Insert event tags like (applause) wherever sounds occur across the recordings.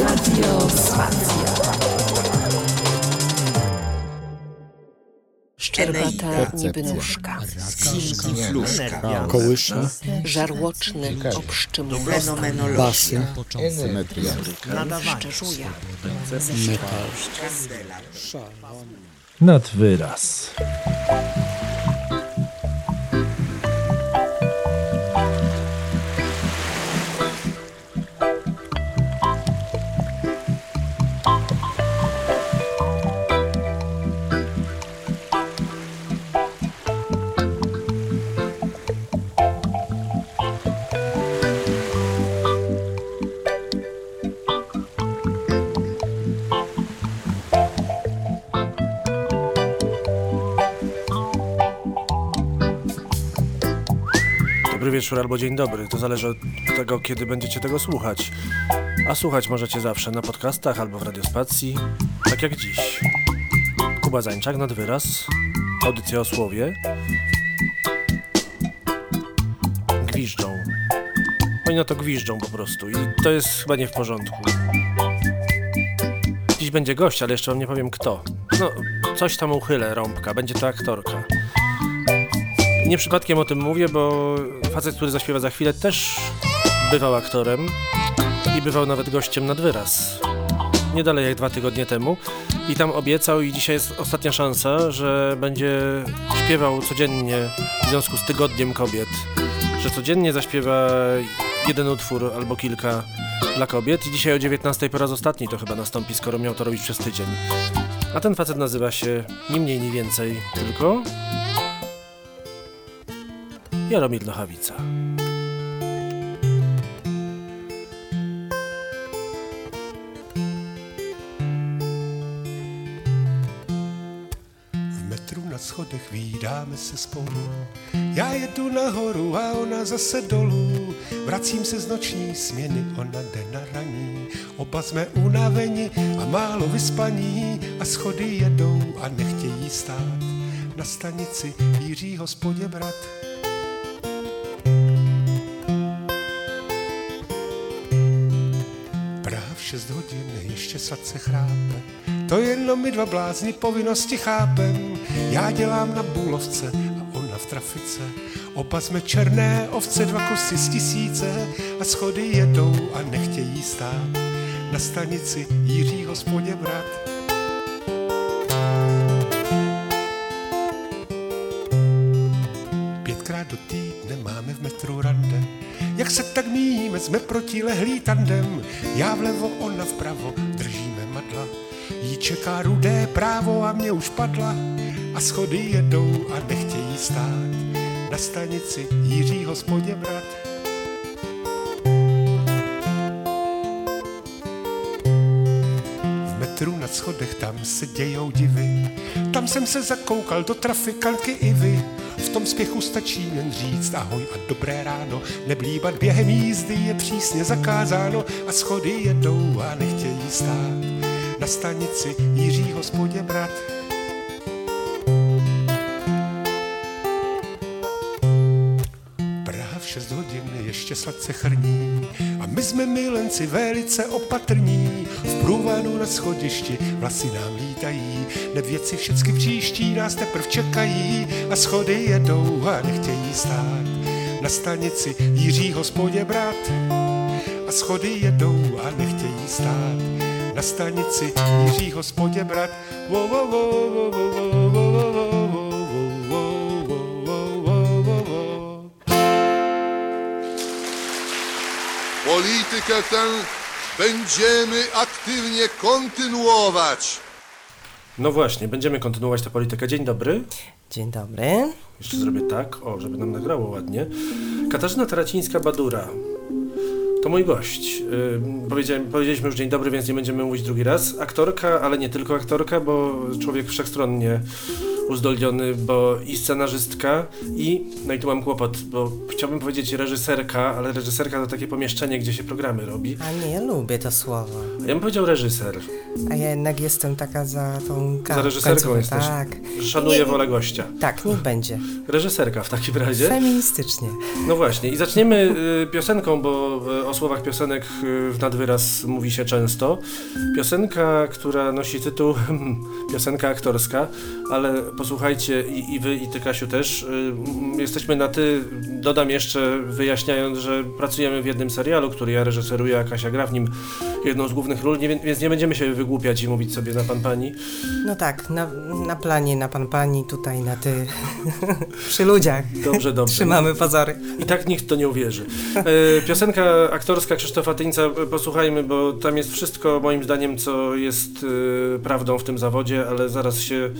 Radio Spacja. Szczerbata niby nóżka, Kołysze, żarłoczny obszczym basy, Symetria. szczerzuje. metal. Nad wyraz. Wieczór albo dzień dobry. To zależy od tego, kiedy będziecie tego słuchać. A słuchać możecie zawsze na podcastach albo w radiospacji, tak jak dziś. Kuba Zańczak nad wyraz. Audycja o słowie. Gwiżdżą. Oni na to gwiżdżą po prostu i to jest chyba nie w porządku. Dziś będzie gość, ale jeszcze wam nie powiem kto. No, coś tam uchylę, rąbka. Będzie to aktorka. Nie przypadkiem o tym mówię, bo facet, który zaśpiewa za chwilę, też bywał aktorem i bywał nawet gościem nad wyraz. Nie dalej jak dwa tygodnie temu. I tam obiecał, i dzisiaj jest ostatnia szansa, że będzie śpiewał codziennie w związku z Tygodniem Kobiet. Że codziennie zaśpiewa jeden utwór albo kilka dla kobiet. I dzisiaj o 19 po raz ostatni to chyba nastąpi, skoro miał to robić przez tydzień. A ten facet nazywa się ni mniej, ni więcej, tylko Jaromir Nochawica. V metru na schodech výdáme se spolu. Já jedu nahoru a ona zase dolů. Vracím se z noční směny, ona jde na raní. Oba jsme unaveni a málo vyspaní a schody jedou a nechtějí stát. Na stanici Jiří hospodě brat. Sladce chrápe. To jenom my dva blázni povinnosti chápem. Já dělám na bůlovce a ona v trafice. Oba jsme černé ovce, dva kusy z tisíce a schody jedou a nechtějí stát. Na stanici Jiří hospodě brat. Pětkrát do týdne máme v metru rande. Jak se tak míjíme, jsme protilehlý tandem. Já vlevo, ona vpravo, čeká rudé právo a mě už padla. A schody jedou a nechtějí stát. Na stanici Jiří hospodě brat. V metru na schodech tam se dějou divy. Tam jsem se zakoukal do trafikantky Ivy. V tom spěchu stačí jen říct ahoj a dobré ráno. Neblíbat během jízdy je přísně zakázáno a schody jedou a nechtějí stát. Na stanici Jiří hospodě brat. Praha v 6 hodin ještě sladce chrní a my jsme milenci velice opatrní. V průvanu na schodišti vlasy nám lítají, nevěci všecky příští nás teprv čekají a schody jedou a nechtějí stát. Na stanici Jiří hospodě brat a schody jedou a nechtějí stát. Na stanici Jiří hospodě brat. Wo, wo, wo, wo, wo, wo, wo, wo, wo, wo. Politykę tę będziemy aktywnie kontynuować. No właśnie, będziemy kontynuować tę politykę. Dzień dobry. Dzień dobry. Jeszcze zrobię tak, o, żeby nam nagrało ładnie. Katarzyna Taracińska-Badura. To mój gość. Powiedziałem, powiedzieliśmy już dzień dobry, więc nie będziemy mówić drugi raz. Aktorka, ale nie tylko aktorka, bo człowiek wszechstronnie uzdolniony, bo i scenarzystka, i, no i tu mam kłopot, bo chciałbym powiedzieć reżyserka, ale reżyserka to takie pomieszczenie, gdzie się programy robi. A nie, ja lubię to słowo. Ja bym powiedział reżyser. A ja jednak jestem taka za tą Za reżyserką jesteś. Tak. Szanuję Nie, wolę gościa. Tak, niech będzie. Reżyserka w takim razie. Feministycznie. No właśnie, i zaczniemy y, piosenką, bo y, o słowach piosenek y, w nadwyraz mówi się często. Piosenka, która nosi tytuł (laughs) piosenka aktorska, ale posłuchajcie i, i wy, i ty Kasiu też, y, jesteśmy na ty, dodam jeszcze wyjaśniając, że pracujemy w jednym serialu, który ja reżyseruję, a Kasia gra w nim jedną z głównych ról, nie, więc nie będziemy się wygłupiać i mówić sobie na pan pani. No tak, na, na planie, na pan pani, tutaj na ty. (laughs) Przy ludziach. Dobrze, dobrze. Trzymamy pozory. I tak nikt to nie uwierzy. E, piosenka aktorska Krzysztofa Tyńca, posłuchajmy, bo tam jest wszystko moim zdaniem, co jest e, prawdą w tym zawodzie, ale zaraz się,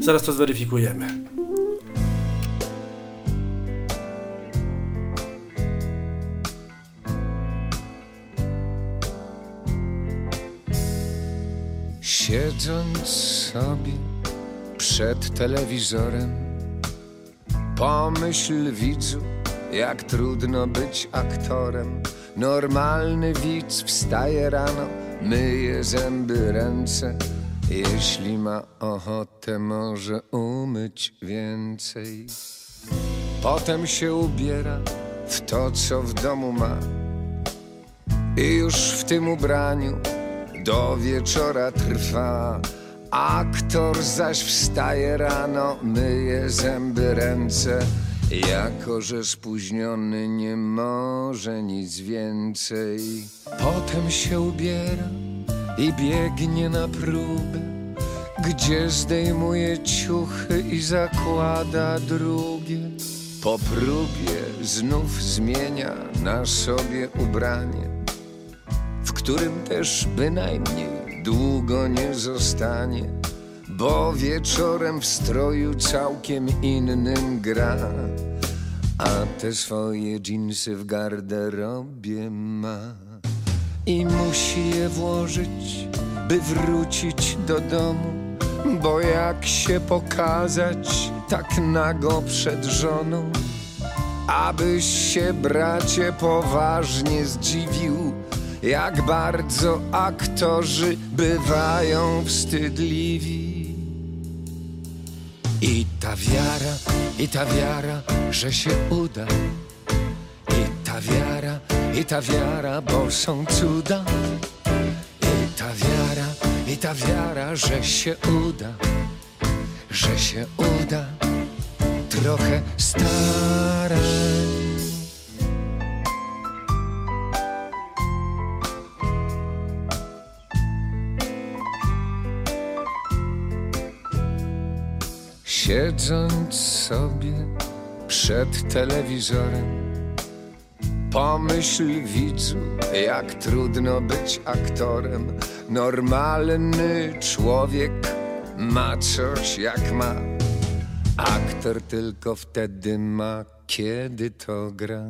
zaraz to zweryfikujemy. Siedząc sobie przed telewizorem, pomyśl widzu, jak trudno być aktorem. Normalny widz wstaje rano, myje zęby, ręce. Jeśli ma ochotę, może umyć więcej. Potem się ubiera w to, co w domu ma. I już w tym ubraniu do wieczora trwa. Aktor zaś wstaje rano, myje zęby, ręce. Jako, że spóźniony nie może nic więcej. Potem się ubiera i biegnie na próbę, gdzie zdejmuje ciuchy i zakłada drugie. Po próbie znów zmienia na sobie ubranie w którym też bynajmniej długo nie zostanie, bo wieczorem w stroju całkiem innym gra, a te swoje dżinsy w garderobie ma i musi je włożyć, by wrócić do domu, bo jak się pokazać tak nago przed żoną, abyś się bracie poważnie zdziwił, jak bardzo aktorzy bywają wstydliwi. I ta wiara, i ta wiara, że się uda. I ta wiara, i ta wiara, bo są cuda. I ta wiara, i ta wiara, że się uda, że się uda. Trochę starań. Siedząc sobie przed telewizorem, pomyśl widzu, jak trudno być aktorem. Normalny człowiek ma coś jak ma. Aktor tylko wtedy ma, kiedy to gra.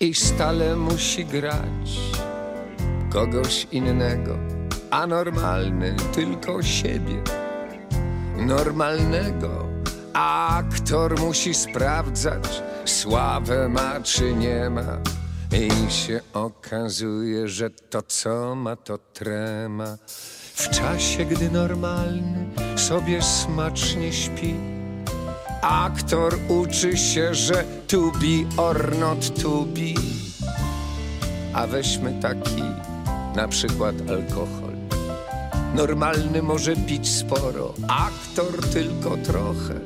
I stale musi grać kogoś innego, a normalny tylko siebie normalnego. Aktor musi sprawdzać, sławę ma czy nie ma. I się okazuje, że to co ma to trema. W czasie, gdy normalny sobie smacznie śpi, aktor uczy się, że to be or not to be. A weźmy taki na przykład alkohol. Normalny może pić sporo, aktor tylko trochę.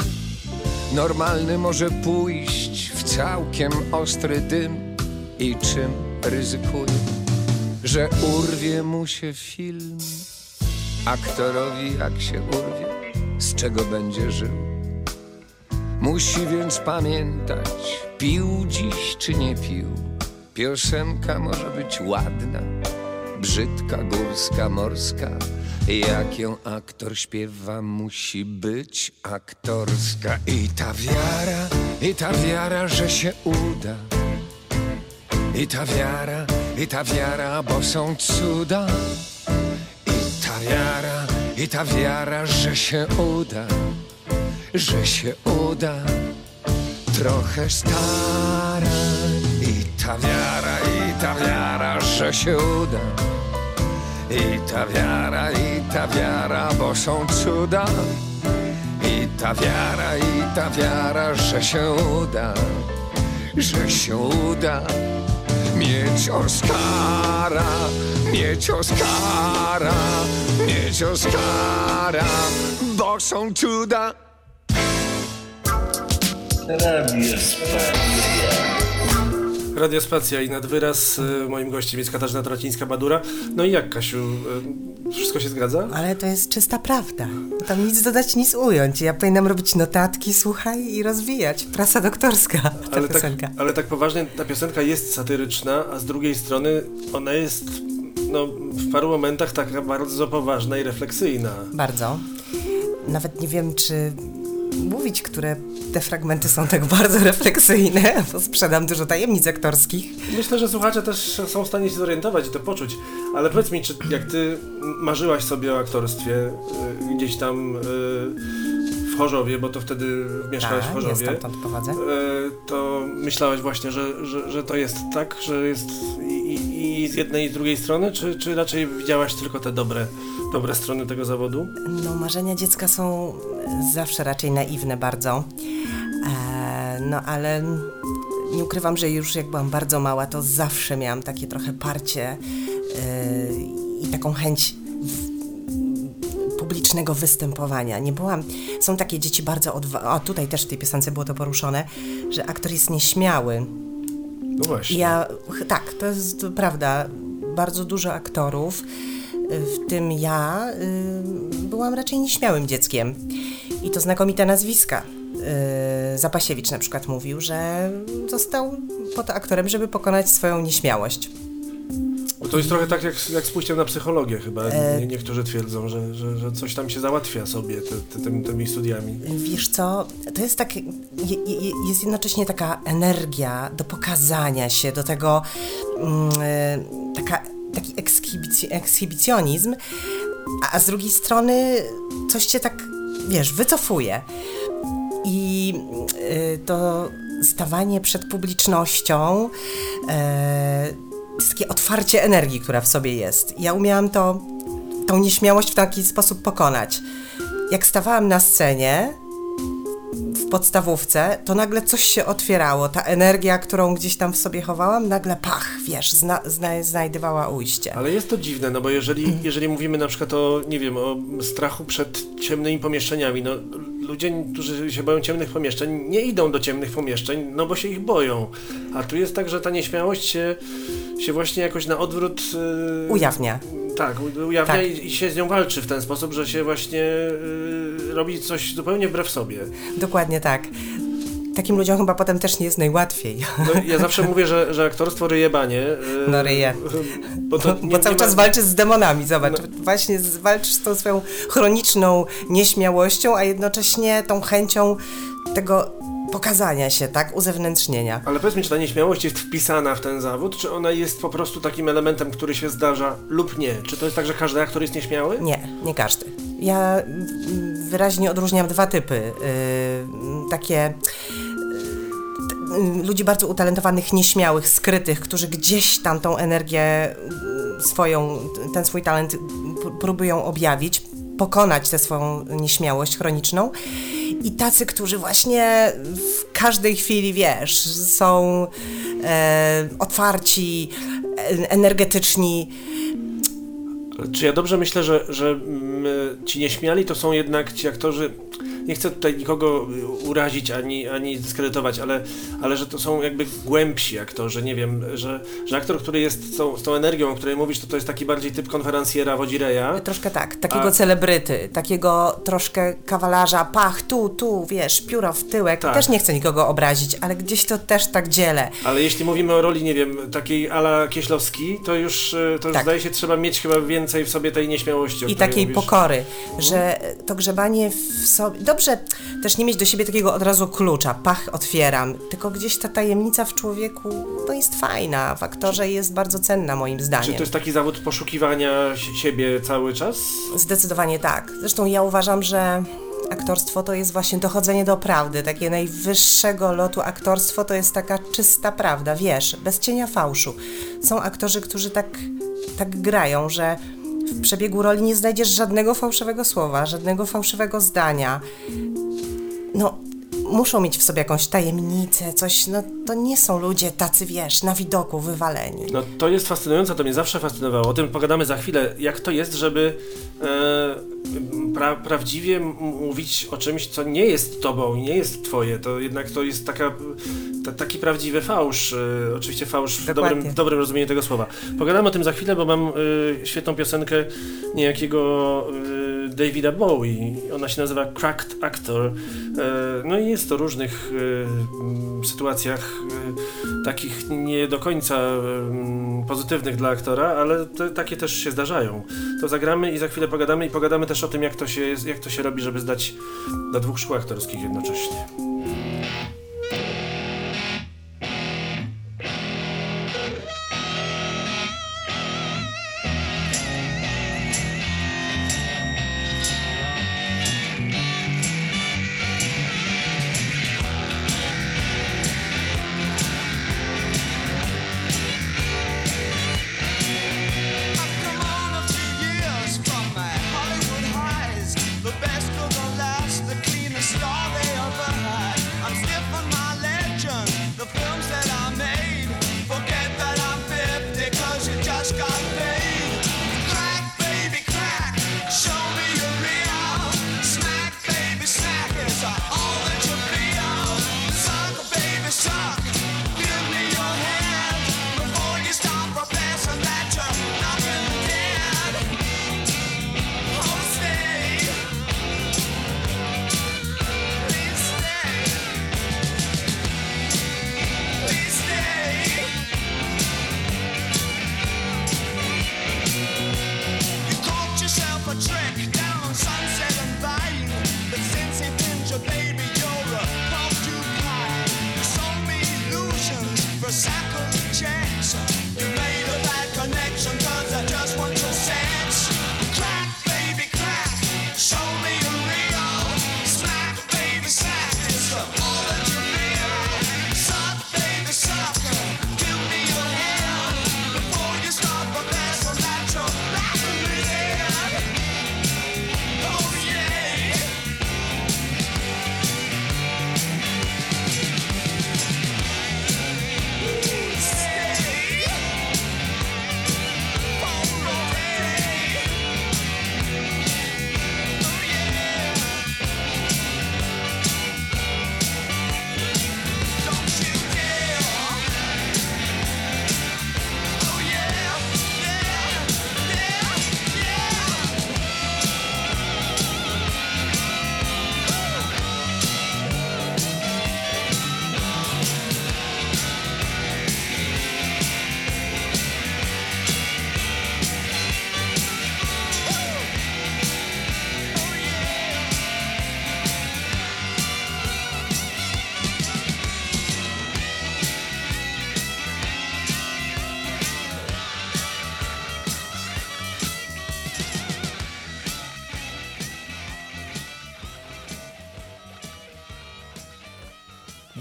Normalny może pójść w całkiem ostry dym i czym ryzykuje, że urwie mu się film. Aktorowi jak się urwie, z czego będzie żył. Musi więc pamiętać, pił dziś czy nie pił. Piosenka może być ładna, brzydka, górska, morska. Jak ją aktor śpiewa, musi być aktorska. I ta wiara, i ta wiara, że się uda. I ta wiara, i ta wiara, bo są cuda. I ta wiara, i ta wiara, że się uda. że się uda. Trochę stara i ta wiara, i ta wiara, że się uda. I ta wiara, i ta wiara, bo są cuda. I ta wiara, i ta wiara, że się uda, że się uda. Mieć Oskara, mieć Oskara, mieć Oskara, bo są cuda. Radio Spacja i nad wyraz. y, Moim gościem jest Katarzyna Tracińska-Badura. No i jak, Kasiu, y, wszystko się zgadza? Ale to jest czysta prawda. Tam nic dodać, nic ująć. Ja powinnam robić notatki, słuchaj, i rozwijać. Prasa doktorska, ta Ale tak, piosenka. ale tak poważnie, ta piosenka jest satyryczna, a z drugiej strony ona jest no, w paru momentach taka bardzo poważna i refleksyjna. Bardzo. Nawet nie wiem, czy mówić, które te fragmenty są tak bardzo refleksyjne, (laughs) bo sprzedam dużo tajemnic aktorskich. Myślę, że słuchacze też są w stanie się zorientować i to poczuć. Ale powiedz mi, czy jak ty marzyłaś sobie o aktorstwie y, gdzieś tam y, Chorzowie, bo to wtedy mieszkałaś w Tak, ja Chorzowie, stamtąd pochodzę. y, to myślałaś właśnie, że, że, że to jest tak, że jest i, i, z jednej i z drugiej strony, czy, czy raczej widziałaś tylko te dobre, dobre strony tego zawodu? No, marzenia dziecka są zawsze raczej naiwne bardzo. E, no, ale nie ukrywam, że już jak byłam bardzo mała, to zawsze miałam takie trochę parcie e, i taką chęć w- publicznego występowania. Nie byłam... Są takie dzieci bardzo odważne... O, tutaj też w tej piosence było to poruszone, że aktor jest nieśmiały. No właśnie. Ja, tak, to jest prawda. Bardzo dużo aktorów, y, w tym ja, y, byłam raczej nieśmiałym dzieckiem. I to znakomite nazwiska. Y, Zapasiewicz na przykład mówił, że został po to aktorem, żeby pokonać swoją nieśmiałość. To jest trochę tak jak, jak z pójściem na psychologię chyba. E, Nie, niektórzy twierdzą, że, że, że coś tam się załatwia sobie te, te, tymi, tymi studiami. Wiesz co, to jest tak, je, je, jest jednocześnie taka energia do pokazania się, do tego mm, e, taka, taki ekshibic, ekshibicjonizm, a, z drugiej strony coś cię tak, wiesz, wycofuje. I y, to stawanie przed publicznością e, takie otwarcie energii, która w sobie jest. Ja umiałam to, tą nieśmiałość w taki sposób pokonać. Jak stawałam na scenie w podstawówce, to nagle coś się otwierało. Ta energia, którą gdzieś tam w sobie chowałam, nagle pach, wiesz, zna, zna, znajdowała ujście. Ale jest to dziwne, no bo jeżeli, jeżeli mówimy na przykład o, nie wiem, o strachu przed ciemnymi pomieszczeniami, no ludzie, którzy się boją ciemnych pomieszczeń, nie idą do ciemnych pomieszczeń, no bo się ich boją. A tu jest tak, że ta nieśmiałość się, się właśnie jakoś na odwrót... Yy, Ujawnia. Tak, ujawnia Tak. I, się z nią walczy w ten sposób, że się właśnie yy, robi coś zupełnie wbrew sobie. Dokładnie tak. Takim ludziom chyba potem też nie jest najłatwiej. No, ja zawsze mówię, że, że aktorstwo ryje banie. yy, No, ryje. Bo, to Bo cały czas walczysz z demonami, zobacz. Właśnie z- walczysz z tą swoją chroniczną nieśmiałością, a jednocześnie tą chęcią tego pokazania się, tak? Uzewnętrznienia. Ale powiedz mi, czy ta nieśmiałość jest wpisana w ten zawód, czy ona jest po prostu takim elementem, który się zdarza lub nie? Czy to jest tak, że każdy aktor jest nieśmiały? Nie, nie każdy. Ja mm, wyraźnie odróżniam dwa typy. Yy, takie y, ludzi bardzo utalentowanych, nieśmiałych, skrytych, którzy gdzieś tam tą energię y, swoją, ten swój talent próbują objawić, pokonać tę swoją nieśmiałość chroniczną. I tacy, którzy właśnie w każdej chwili, wiesz, są e, otwarci, e, energetyczni. Czy ja dobrze myślę, że, że mm, ci nieśmiali to są jednak ci aktorzy, nie chcę tutaj nikogo y, urazić ani, ani dyskredytować, ale, ale że to są jakby głębsi aktorzy, nie wiem, że, że aktor, który jest z tą, z tą energią, o której mówisz, to to jest taki bardziej typ konferencjera, wodzireja. Troszkę tak, takiego A- celebryty, takiego troszkę kawalarza, pach, tu, tu, wiesz, pióro w tyłek. Tak. Też nie chcę nikogo obrazić, ale gdzieś to też tak dzielę. Ale jeśli mówimy o roli, nie wiem, takiej ala Kieślowski, to już, y, to już Tak. zdaje się, trzeba mieć chyba więcej w sobie tej nieśmiałości. I takiej mówisz. pokory, że to grzebanie w sobie. Dobrze też nie mieć do siebie takiego od razu klucza, pach, otwieram, tylko gdzieś ta tajemnica w człowieku no jest fajna, w aktorze jest bardzo cenna moim Czy zdaniem. to jest taki zawód poszukiwania si- siebie cały czas? Zdecydowanie tak. Zresztą ja uważam, że aktorstwo to jest właśnie dochodzenie do prawdy, takie najwyższego lotu aktorstwo to jest taka czysta prawda, wiesz, bez cienia fałszu. Są aktorzy, którzy tak, tak grają, że w przebiegu roli nie znajdziesz żadnego fałszywego słowa, żadnego fałszywego zdania. No, muszą mieć w sobie jakąś tajemnicę, coś, no to nie są ludzie tacy, wiesz, na widoku wywaleni. No to jest fascynujące, to mnie zawsze fascynowało. O tym pogadamy za chwilę, jak to jest, żeby e, pra, prawdziwie mówić o czymś, co nie jest tobą i nie jest twoje. To jednak to jest taka, ta, taki prawdziwy fałsz. E, oczywiście fałsz w Dokładnie. dobrym, w dobrym rozumieniu tego słowa. Pogadamy o tym za chwilę, bo mam e, świetną piosenkę niejakiego e, Davida Bowie. Ona się nazywa Cracked Actor. E, no i jest to różnych e, sytuacjach e, takich nie do końca pozytywnych dla aktora, ale te, takie też się zdarzają. To zagramy i za chwilę pogadamy i pogadamy też o tym, jak to się, jak to się robi, żeby zdać do dwóch szkół aktorskich jednocześnie.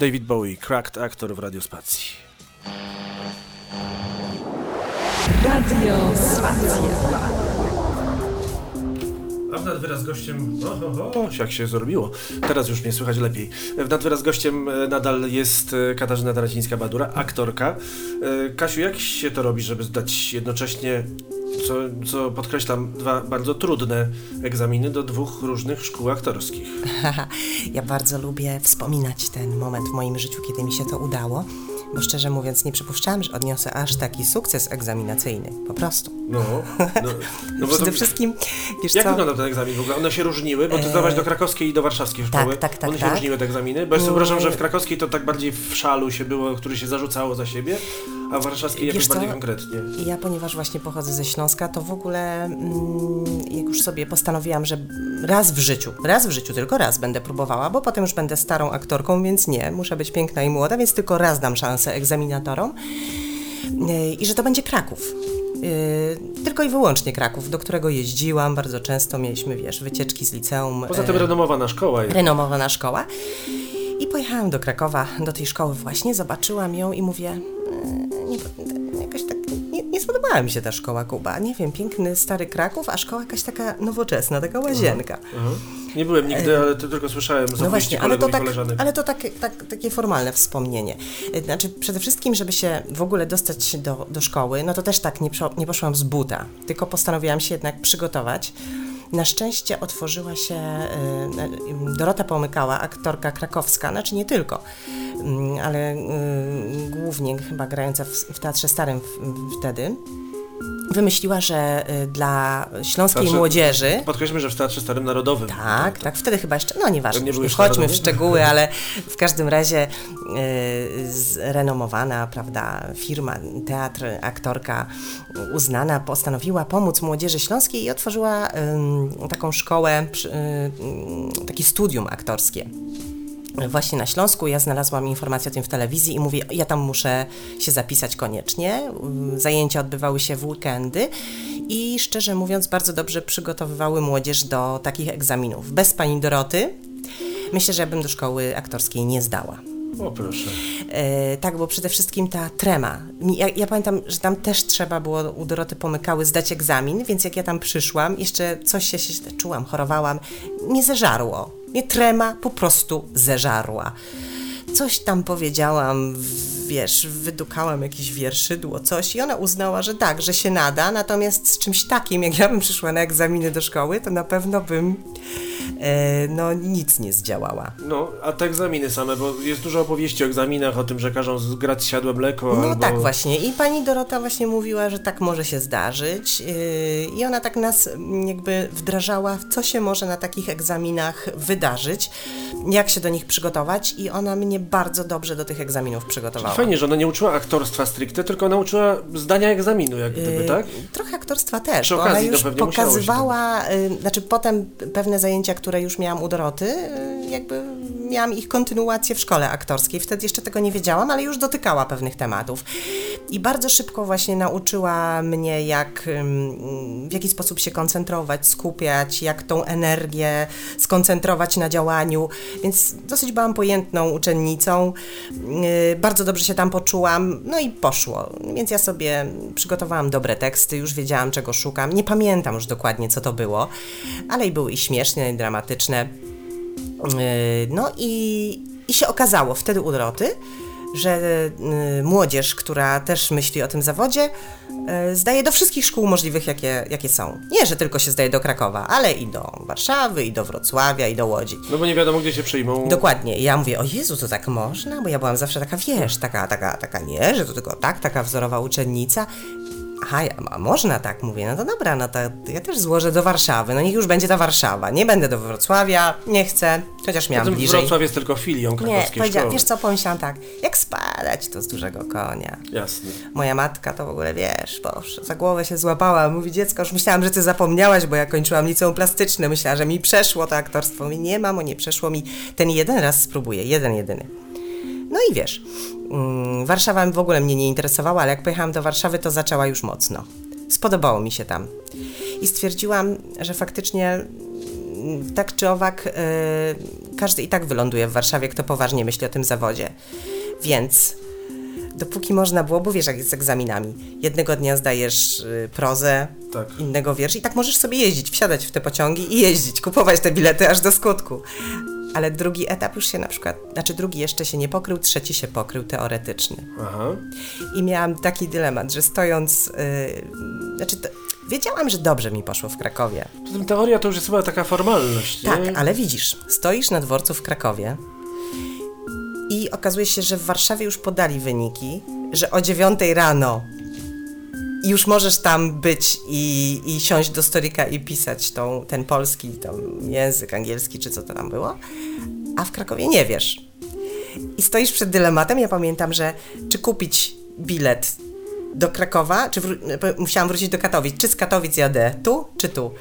David Bowie, cracked actor w radiospacji. A w nadwyraz gościem. O, o, o, jak się zrobiło. Teraz już mnie słychać lepiej. W nadwyraz gościem e, nadal jest e, Katarzyna Taracińska-Badura, aktorka. E, Kasiu, jak się to robi, żeby zdać jednocześnie, co, co podkreślam, dwa bardzo trudne egzaminy do dwóch różnych szkół aktorskich? (laughs) ja bardzo lubię wspominać ten moment w moim życiu, kiedy mi się to udało, bo szczerze mówiąc nie przypuszczałam, że odniosę aż taki sukces egzaminacyjny. Po prostu. No, no, (laughs) no to, Przede wszystkim, wiesz Jak co... wyglądał ten egzamin w ogóle? One się różniły, bo ty zdawałaś do krakowskiej i do warszawskiej szkoły. tak, tak, One się tak. różniły te egzaminy, bo ja sobie wyobrażam, że w krakowskiej to tak bardziej w szalu się było, który się zarzucało za siebie, a w warszawskiej jakoś co? bardziej konkretnie. Ja, ponieważ właśnie pochodzę ze Śląska, to w ogóle, mm, jak już sobie postanowiłam, że raz w życiu, raz w życiu, tylko raz będę próbowała, bo potem już będę starą aktorką, więc nie, muszę być piękna i młoda, więc tylko raz dam szansę egzaminatorom. Yy, I że to będzie Kraków. Yy, tylko i wyłącznie Kraków, do którego jeździłam bardzo często. Mieliśmy, wiesz, wycieczki z liceum. Poza tym yy, renomowana szkoła jest. renomowana szkoła. I pojechałam do Krakowa, do tej szkoły właśnie, zobaczyłam ją i mówię, "E, nie, nie, spodobała mi się ta szkoła Kuba. Nie wiem, piękny stary Kraków, a szkoła jakaś taka nowoczesna, taka łazienka. Aha. Nie byłem nigdy, ale to tylko słyszałem z No właśnie, ale to, tak, ale to tak, tak, takie formalne wspomnienie. Y, Znaczy, przede wszystkim, żeby się w ogóle dostać do, do szkoły, no to też tak nie, nie poszłam z buta, tylko postanowiłam się jednak przygotować. Na szczęście otworzyła się y, Dorota Pomykała, aktorka krakowska, znaczy nie tylko, mm, ale y, głównie chyba grająca w, Teatrze Starym wtedy. Wymyśliła, że y, dla śląskiej Teatrze- młodzieży Podkreślmy, że w Teatrze Starym Narodowym. tak, tak, wtedy chyba jeszcze, no nieważne, Nie nie, wchodźmy w szczegóły, (laughs) ale w każdym razie y, zrenomowana, prawda, firma, teatr, aktorka uznana postanowiła pomóc młodzieży śląskiej i otworzyła taką szkołę, przy- y, y, takie studium aktorskie. Właśnie na Śląsku ja znalazłam informację o tym w telewizji i mówię, ja tam muszę się zapisać koniecznie. Zajęcia odbywały się w weekendy i szczerze mówiąc bardzo dobrze przygotowywały młodzież do takich egzaminów. Bez pani Doroty myślę, że ja bym do szkoły aktorskiej nie zdała. O proszę. E, tak, bo przede wszystkim ta trema. Ja, ja pamiętam, że tam też trzeba było u Doroty Pomykały zdać egzamin, więc jak ja tam przyszłam, jeszcze coś się, się czułam, chorowałam, nie zeżarło. Mnie trema po prostu zeżarła. Coś tam powiedziałam, w- wiesz, wydukałam jakieś wierszydło, coś i ona uznała, że tak, że się nada, natomiast z czymś takim, jak ja bym przyszła na egzaminy do szkoły, to na pewno bym, e, no, nic nie zdziałała. No, a te egzaminy same, bo jest dużo opowieści o egzaminach, o tym, że każą zgrać siadłe mleko No albo... tak właśnie. I pani Dorota właśnie mówiła, że tak może się zdarzyć. Yy, I ona tak nas mm, jakby wdrażała, w co się może na takich egzaminach wydarzyć, jak się do nich przygotować. I ona mnie bardzo dobrze do tych egzaminów przygotowała. Fajnie, że ona nie uczyła aktorstwa stricte, tylko nauczyła zdania egzaminu, jak gdyby, Yy, tak? Trochę aktorstwa też, Przy ona okazji to już się pokazywała, y, znaczy potem pewne zajęcia, które już miałam u Doroty, y, jakby miałam ich kontynuację w szkole aktorskiej. Wtedy jeszcze tego nie wiedziałam, ale już dotykała pewnych tematów. I bardzo szybko właśnie nauczyła mnie, jak, w jaki sposób się koncentrować, skupiać, jak tą energię skoncentrować na działaniu, więc dosyć byłam pojętną uczennicą. Bardzo dobrze się tam poczułam, no i poszło. Więc ja sobie przygotowałam dobre teksty, już wiedziałam czego szukam. Nie pamiętam już dokładnie co to było, ale i były i śmieszne, i dramatyczne. Yy, No i, i się okazało wtedy u Doroty, że y, młodzież, która też myśli o tym zawodzie, y, zdaje do wszystkich szkół możliwych, jakie, jakie są. Nie, że tylko się zdaje do Krakowa, ale i do Warszawy, i do Wrocławia, i do Łodzi. No bo nie wiadomo, gdzie się przyjmą. Dokładnie. I ja mówię, o Jezu, to tak można? Bo ja byłam zawsze taka, wiesz, taka, taka, taka nie, że to tylko tak, taka wzorowa uczennica. Aha, ja, a można tak, mówię, no to dobra, no to ja też złożę do Warszawy, no niech już będzie ta Warszawa. Nie będę do Wrocławia, nie chcę, chociaż miałam Potem bliżej. Wrocław jest tylko filią Nie, krakowskiej powiedziałam, szkoły. wiesz co, pomyślałam tak, jak spadać to z dużego konia. Jasne. Moja matka to w ogóle, wiesz, boże, za głowę się złapała. Mówi, dziecko, już myślałam, że ty zapomniałaś, bo ja kończyłam liceum plastyczne. Myślała, że mi przeszło to aktorstwo. Mówi, nie mamo, nie przeszło mi. Ten jeden raz spróbuję, jeden, jedyny. No i wiesz, mm, Warszawa w ogóle mnie nie interesowała, ale jak pojechałam do Warszawy, to zaczęła już mocno. Spodobało mi się tam. I stwierdziłam, że faktycznie mm, tak czy owak y, każdy i tak wyląduje w Warszawie, kto poważnie myśli o tym zawodzie. Więc dopóki można było, bo wiesz jak jest z egzaminami. Jednego dnia zdajesz y, prozę, Tak. innego wiersz i tak możesz sobie jeździć, wsiadać w te pociągi i jeździć, kupować te bilety aż do skutku. Ale drugi etap już się na przykład, znaczy drugi jeszcze się nie pokrył, trzeci się pokrył teoretyczny. Aha. I miałam taki dylemat, że stojąc, yy, znaczy to, wiedziałam, że dobrze mi poszło w Krakowie. Poza tym teoria to już jest chyba taka formalność, nie? Tak, ale widzisz, stoisz na dworcu w Krakowie i okazuje się, że w Warszawie już podali wyniki, że o 9 rano już możesz tam być i, i siąść do stolika i pisać tą, ten polski język angielski, czy co to tam było, a w Krakowie nie wiesz. I stoisz przed dylematem. Ja pamiętam, że czy kupić bilet do Krakowa, czy wró- musiałam wrócić do Katowic, czy z Katowic jadę tu, czy tu.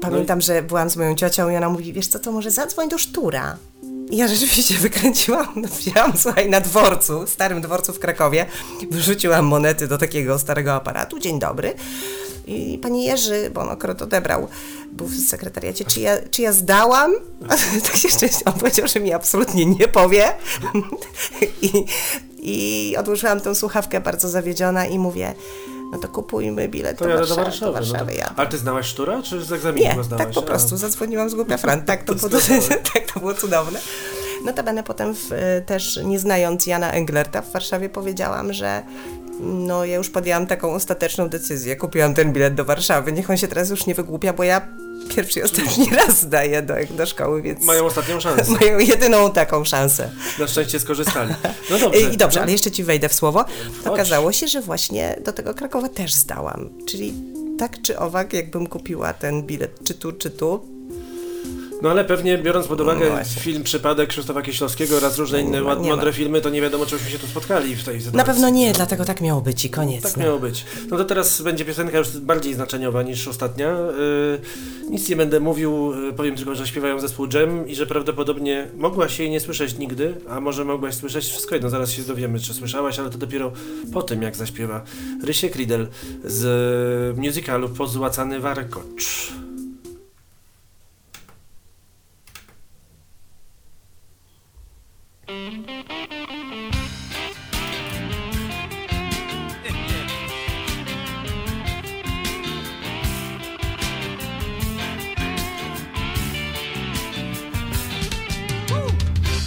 Pamiętam, że byłam z moją ciocią i ona mówi, wiesz co, to może zadzwoń do Sztura. Ja rzeczywiście (laughs) wykręciłam, wzięłam, słuchaj, na dworcu, starym dworcu w Krakowie, wyrzuciłam monety do takiego starego aparatu. Dzień dobry. I pani Jerzy, bo on akurat odebrał, był w sekretariacie, czy ja, czy ja zdałam? (laughs) tak się szczęście, on powiedział, że mi absolutnie nie powie. (laughs) I, I odłożyłam tą słuchawkę bardzo zawiedziona i mówię, no to kupujmy bilet To do jadę do Warszawy. Warszawy. Do Warszawy no to... Ale ty znałaś Sztura, czy z egzaminu Nie, go znałaś? tak po A. prostu zadzwoniłam z głupia Fran, tak to, To było, (laughs) tak to było cudowne. Notabene potem w, y, też nie znając Jana Englerta w Warszawie powiedziałam, że no ja już podjęłam taką ostateczną decyzję, kupiłam ten bilet do Warszawy, niech on się teraz już nie wygłupia, bo ja pierwszy i ostatni (laughs) raz zdaję do, do szkoły, więc Mają ostatnią szansę. (laughs) mają jedyną taką szansę. Na szczęście skorzystali. (laughs) No dobrze. I dobrze, no. ale jeszcze ci wejdę w słowo. Chodź. Okazało się, że właśnie do tego Krakowa też zdałam. Czyli tak czy owak, jakbym kupiła ten bilet czy tu, czy tu, No ale pewnie biorąc pod uwagę No film Przypadek Krzysztofa Kieślowskiego oraz różne inne ład, nie ma. mądre filmy, to nie wiadomo, czy byśmy się tu spotkali w tej sytuacji. na pewno nie, dlatego tak miało być i koniec. Tak no. miało być. No to teraz będzie piosenka już bardziej znaczeniowa niż ostatnia. Yy, nic nie będę mówił, yy, powiem tylko, że śpiewają zespół Jam i że prawdopodobnie mogłaś jej nie słyszeć nigdy, a może mogłaś słyszeć wszystko jedno, zaraz się dowiemy, czy słyszałaś, ale to dopiero po tym, jak zaśpiewa Rysie Kridel z musicalu Pozłacany Warkocz.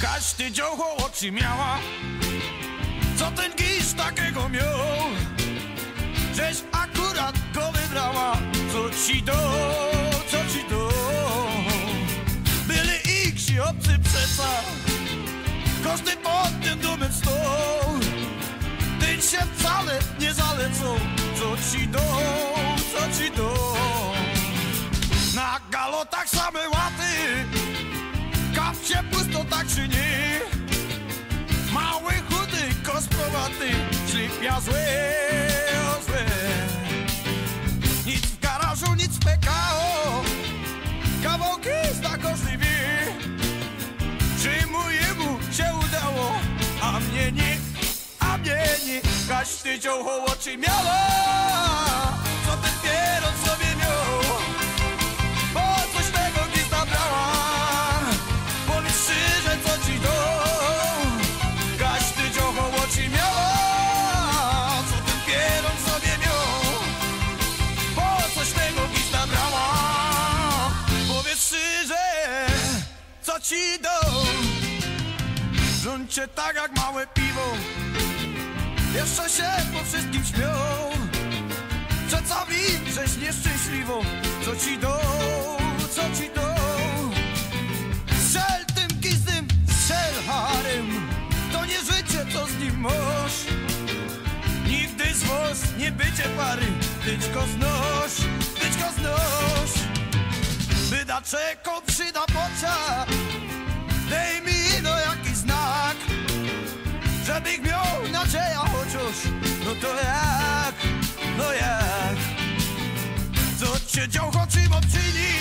Każdy dziołcho oczy miała. Co ten gisz takiego miał? Żeś akurat go wybrała. Co ci do, co ci do? Byli ich obcy przeca Każdy pod tym dumem stał Ty się wcale nie zalecą Co ci do, co ci do. Na galotach same łaty Kapcie pusto tak czy nie. Mały, chudy, kosprowaty Szlipia złe, złe. Nic w garażu, nic w PKO Kawałki nie Każdy dziołcho oczy miała. Co ten pieron sobie miał? Bo coś tego nie zabrała. Powiedz szczerze co ci do? Każdy dziocho oczy miała. Co ten pieron sobie miał? Bo coś tego nie zabrała. Powiedz szczerze co ci do? Rządźcie tak jak małe piwo Jeszcze się po wszystkim śmiał że cały żeś nieszczęśliwą Co ci do, co ci do. Strzel tym gizdym, strzel To nie życie, co z nim masz. Nigdy z was nie będzie pary. Tyć go znoś, tyć go znoś Wyda czeko przyda pocia. Dej mi no jakiś znak Żebych miał nadzieję No to jak, no jak? Co cię dział choćim odczyni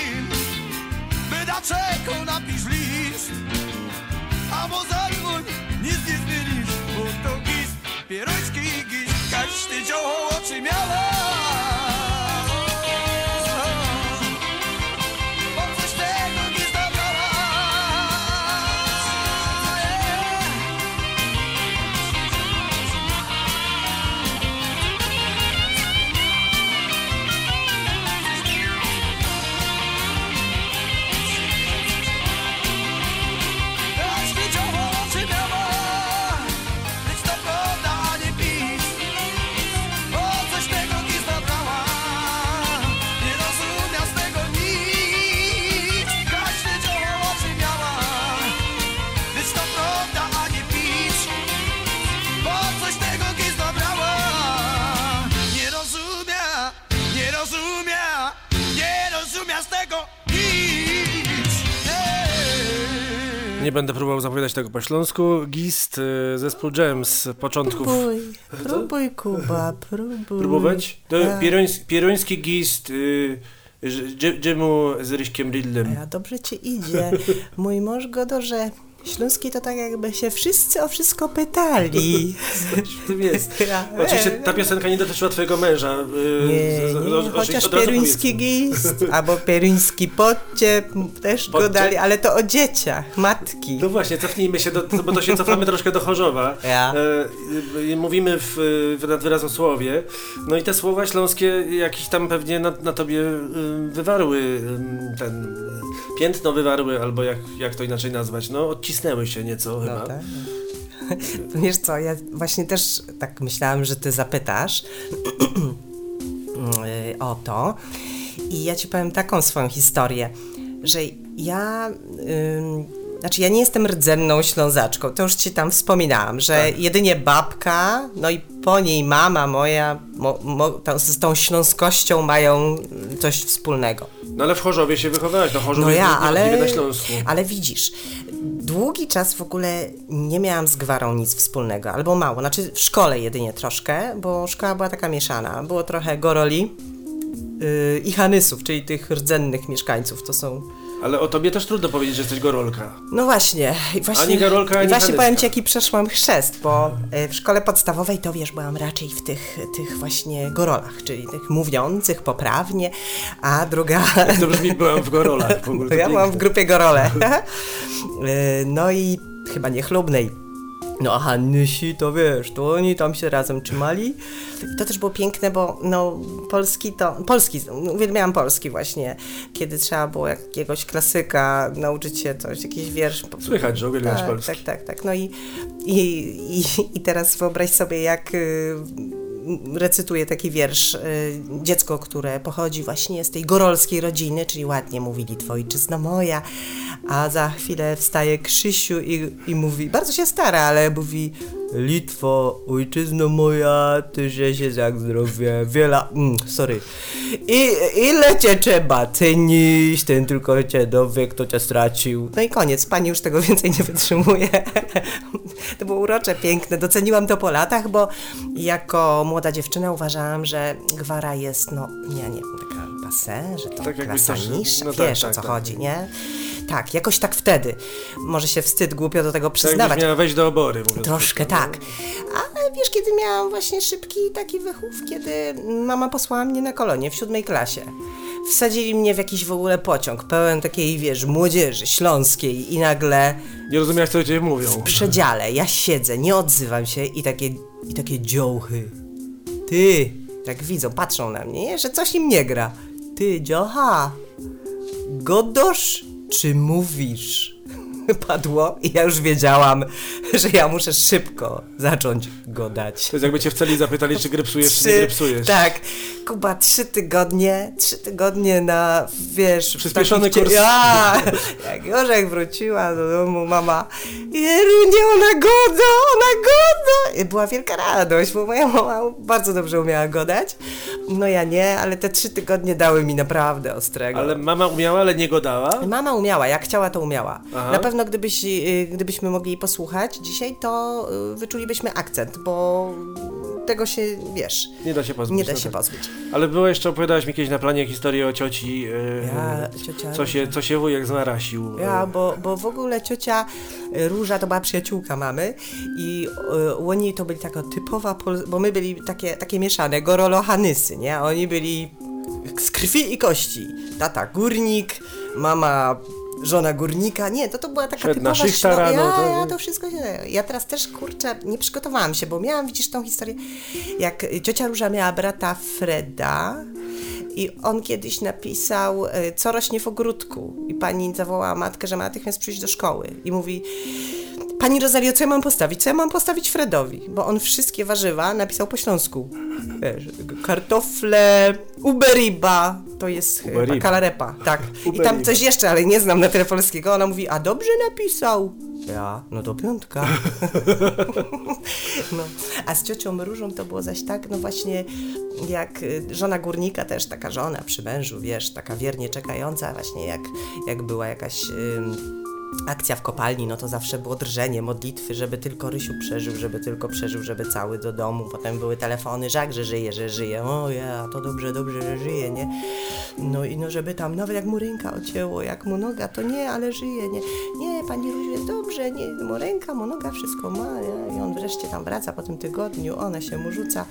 Wyda czeko napisz list Albo zadzwoń, będę próbował zapowiadać tego po śląsku. Gist, y, zespół Jam z początków. Próbuj, próbuj Kuba, próbuj. Próbować? To Tak. pierońs, pieroński gist y, Dżemu z Ryśkiem Ridlem. A dobrze ci idzie. Mój mąż Godorze Śląskiej to tak jakby się wszyscy o wszystko pytali. W (laughs) tym jest. (laughs) Oczywiście ta piosenka nie dotyczyła twojego męża. yy, Nie, nie, o- o- chociaż pieruński gist albo pieruński podciep też go Podciep? dali, ale to o dzieciach, matki. No właśnie, cofnijmy się, do, bo to się cofamy troszkę do Chorzowa. (laughs) Ja. E, y, mówimy w, w nadwyrazosłowie, no i te słowa śląskie jakiś tam pewnie na, na tobie y, wywarły y, ten y, piętno wywarły, albo jak, jak to inaczej nazwać, no odcisnęły się nieco chyba. No (laughs) tak. Wiesz co, ja właśnie też tak myślałam, że ty zapytasz yy, (clears throat) o to. I ja ci powiem taką swoją historię, że ja. znaczy, ja nie jestem rdzenną ślązaczką, to już ci tam wspominałam, że Tak. jedynie babka, no i po niej mama moja, mo, mo, tą, z tą śląskością mają coś wspólnego. No ale w Chorzowie się wychowałeś, no Chorzów No ja, ale, na Śląsku. ale widzisz, długi czas w ogóle nie miałam z gwarą nic wspólnego, albo mało, znaczy w szkole jedynie troszkę, bo szkoła była taka mieszana. Było trochę goroli yy, i hanysów, czyli tych rdzennych mieszkańców, to są... Ale o tobie też trudno powiedzieć, że jesteś gorolka. No właśnie, i właśnie, Ani Garolka, ani i właśnie powiem Ci, jaki przeszłam chrzest, bo y, w szkole podstawowej to wiesz, byłam raczej w tych, tych właśnie gorolach, czyli tych mówiących poprawnie, a druga... To brzmi, byłam w gorolach w ogóle. To ja byłam w piękne. grupie Gorole. Y, (laughs) no i chyba niechlubnej. No a Hannysi to wiesz, to oni tam się razem trzymali. I to też było piękne, bo no polski to, polski, uwielbiałam polski właśnie, kiedy trzeba było jakiegoś klasyka nauczyć się coś, jakiś wiersz. Słychać, że uwielbiasz tak, polski. Tak, tak, tak. No i, i, i, i teraz wyobraź sobie, jak y, recytuje taki wiersz y, dziecko, które pochodzi właśnie z tej gorolskiej rodziny, czyli ładnie mówi Litwo ojczyzno moja, a za chwilę wstaje Krzysiu i, i mówi, bardzo się stara, ale mówi Litwo, ojczyzno moja, ty że się jak zdrowie, wiela, mm, sorry. I ile cię trzeba cenić, ten tylko cię dowie, kto cię stracił. No i koniec, pani już tego więcej nie wytrzymuje. (laughs) To było urocze, piękne. Doceniłam to po latach, bo jako młoda dziewczyna uważałam, że gwara jest, no, ja nie wiem, taka passe, że to Tak klasa też- niższa, no tak, wiesz tak, o co tak. chodzi, nie? Tak, jakoś tak wtedy. Może się wstyd głupio do tego Tak przyznawać. miała wejść do obory, Troszkę krótko, tak. Ale wiesz, kiedy miałam właśnie szybki taki wychów, kiedy mama posłała mnie na kolonie w siódmej klasie. Wsadzili mnie w jakiś w ogóle pociąg pełen takiej, wiesz, młodzieży śląskiej i nagle No. Nie rozumiałeś, co cię mówią. w przedziale ja siedzę, nie odzywam się i takie, i takie dziołchy. Ty, tak widzą, patrzą na mnie, nie? że coś im nie gra. Ty, dziocha, godosz czy mówisz? Padło i ja już wiedziałam, że ja muszę szybko zacząć godać. To jest jakby cię w celi zapytali, czy grypsujesz, czy nie grypsujesz. Tak, Kuba, trzy tygodnie, trzy tygodnie na, wiesz... Przyspieszony takich kurs. Ja, jak Jorzek wróciła do domu, mama, Jerunie, ona goda, ona goda! I była wielka radość, bo moja mama bardzo dobrze umiała godać. No ja nie, ale te trzy tygodnie dały mi naprawdę ostrego. Ale mama umiała, ale nie go dała? Mama umiała, jak chciała, to umiała. Aha. Na pewno gdybyś, y, gdybyśmy mogli posłuchać dzisiaj, to y, wyczulibyśmy akcent, bo tego się, wiesz, Nie da się pozbyć. nie da no się tak. pozbyć. Ale było jeszcze, opowiadałaś mi kiedyś na planie historię o cioci, yy, Ja, ciocia co, się, co się wujek znarasił. Ja, bo, bo w ogóle ciocia y, Róża to była przyjaciółka mamy i y, u niej to byli taka typowa, bo my byli takie, takie mieszane, gorolo-hanysy, nie? Oni byli z krwi i kości. Tata górnik, mama żona górnika. Nie, to to była taka Szedł na typowa szychta rano, ja, to- ja to wszystko się... Ja teraz też, kurczę, nie przygotowałam się, bo miałam, widzisz, tą historię, jak ciocia Róża miała brata Freda, i on kiedyś napisał, y, co rośnie w ogródku. I pani zawołała matkę, że ma natychmiast przyjść do szkoły. I mówi, pani Rosalio, co ja mam postawić? Co ja mam postawić Fredowi? Bo on wszystkie warzywa napisał po śląsku. Wiesz, kartofle, uberiba, to jest chyba Uberiba. kalarepa, tak. I Uberiba. tam coś jeszcze, ale nie znam na tyle polskiego. Ona mówi, a dobrze napisał. Ja, no to piątka. (laughs) No. A z ciocią Różą to było zaś tak, no właśnie jak y, żona górnika też, taka żona przy mężu, wiesz, taka wiernie czekająca, właśnie jak, jak była jakaś ym, akcja w kopalni, no to zawsze było drżenie, modlitwy, żeby tylko Rysiu przeżył, żeby tylko przeżył, żeby cały do domu. Potem były telefony, żak, że żyje, że żyje. O ja, to dobrze, dobrze, że żyje, nie? No i no, żeby tam, nawet jak mu ręka ocięło, jak mu noga, to nie, ale żyje, nie? Nie, pani Rysiu jest dobrze, nie, mu ręka, mu noga, wszystko ma, nie? I on wreszcie tam wraca po tym tygodniu, ona się mu rzuca,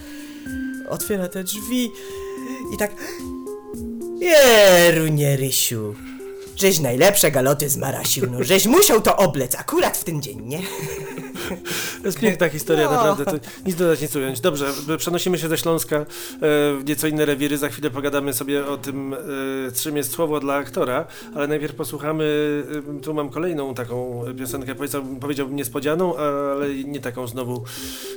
otwiera te drzwi i tak... Jeru, nie, Rysiu. Żeś najlepsze galoty zmarasił, no żeś musiał to oblec akurat w ten dzień, nie? To jest piękna historia, No. naprawdę. To nic dodać, nic ująć. Dobrze, przenosimy się ze Śląska e, w nieco inne rewiry. Za chwilę pogadamy sobie o tym, e, czym jest słowo dla aktora, ale najpierw posłuchamy. E, tu mam kolejną taką piosenkę, powiedziałbym, powiedziałbym niespodzianą, ale nie taką znowu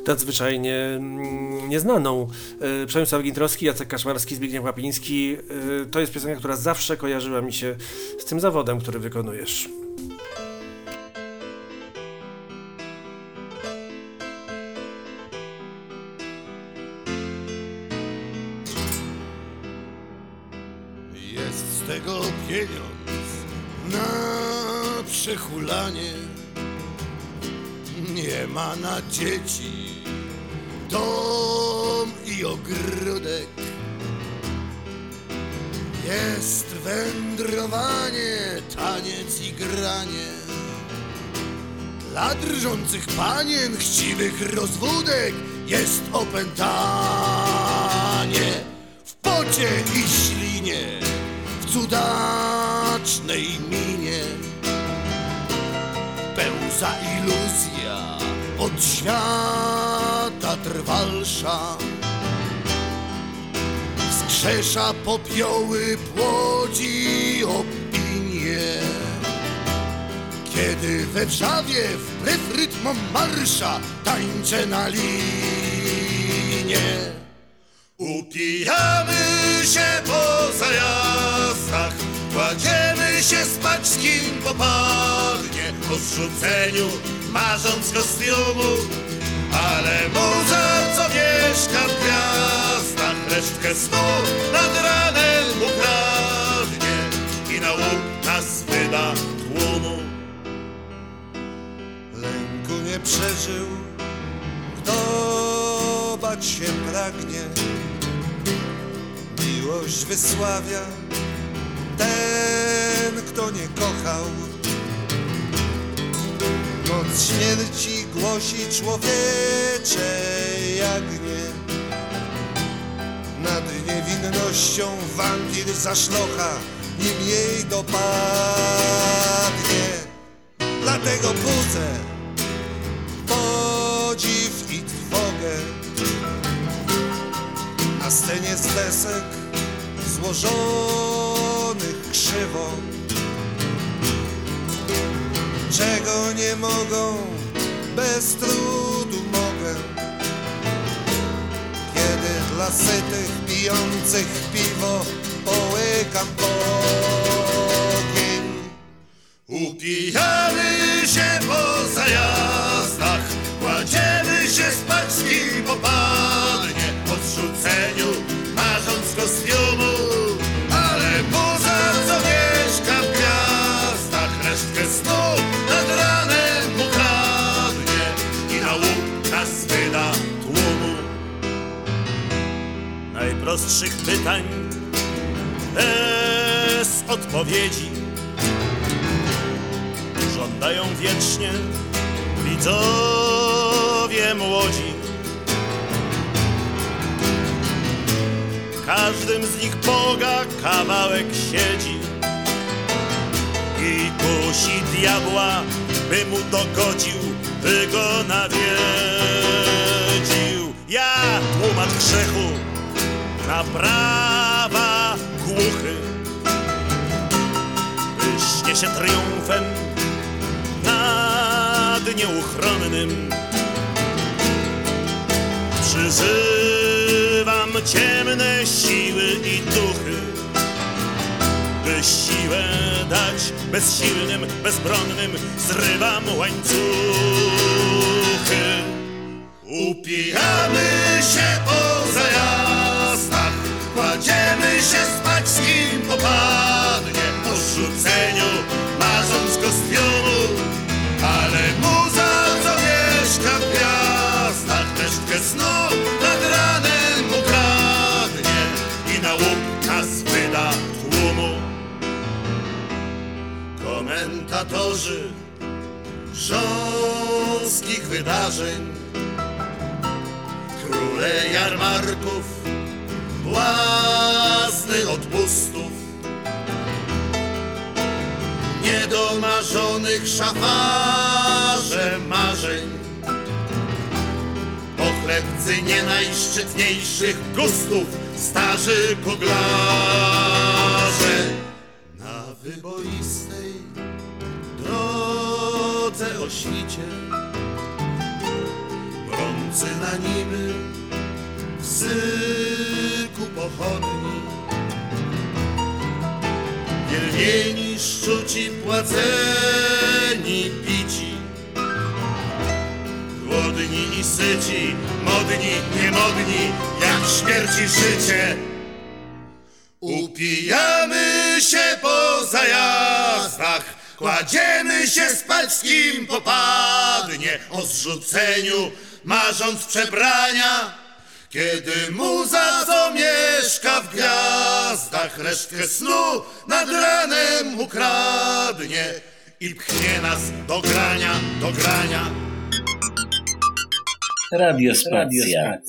nadzwyczajnie mm, nieznaną. Przemysław Gintrowski, Jacek Kaszmarski, Zbigniew Łapiński. To jest piosenka, która zawsze kojarzyła mi się z tym zawodem, który wykonujesz. Przechulanie. Nie ma na dzieci dom i ogródek. Jest wędrowanie, taniec i granie. Dla drżących panien, chciwych rozwódek jest opętanie w pocie i ślinie, w cudacznej minie. Pełza iluzja od świata trwalsza. Wskrzesza popioły, płodzi opinie. Kiedy we wrzawie wbrew rytmom marsza tańczę na linie. Upijamy się po zajazdach, kładziemy się spać z kim popadnie po zrzuceniu, marząc kostiumu. Ale muza, co mieszka w gwiazdach, resztkę snu nad ranem ukradnie i na łuk nas wyda tłumu. Lęku nie przeżył, kto bać się pragnie. Miłość wysławia ten, kto nie kochał. Moc śmierci głosi człowiecze jagnie. Nad niewinnością wampir zaszlocha, nim jej dopadnie. Dlatego budzę podziw i trwogę Na scenie z desek złożonych krzywo Czego nie mogą, bez trudu mogę Kiedy dla sytych pijących piwo połykam ogień Upijamy się po zajazdach, kładziemy się spać kim popadnie po zrzuceniu, marząc kostiumu. Najprostszych pytań bez odpowiedzi. Żądają wiecznie widzowie młodzi. W każdym z nich Boga kawałek siedzi i kusi diabła, by mu dogodził, by go nawiedził. Ja, tłumacz grzechu, na prawa głuchy Wyśnie się triumfem nad nieuchronnym. Przyzywam ciemne siły i duchy By siłę dać bezsilnym, bezbronnym. Zrywam łańcuchy. Upijamy się po zajazdach, Kładziemy się spać z kim? Popadnie Po rzuceniu marząc go z pionu Ale muza co mieszka w gwiazdach Deszczkę snu nad ranem ukradnie I na łupka zbyda tłumu. Komentatorzy grząskich wydarzeń Króle jarmarków błazny odpustów, niedomarzonych szafarze marzeń, pochlebcy nie najszczytniejszych gustów, starzy kuglarze. Na wyboistej drodze o świcie, na niby w syku pochodni. Wielbieni, szczuci, płaceni, pici, głodni i syci, modni, niemodni, jak śmierci życie. Upijamy się po zajazdach, kładziemy się spać z kim popadnie o zrzuceniu, marząc przebrania. Kiedy muza, co mieszka w gwiazdach, resztkę snu nad ranem ukradnie i pchnie nas do grania, do grania. Radiospacja.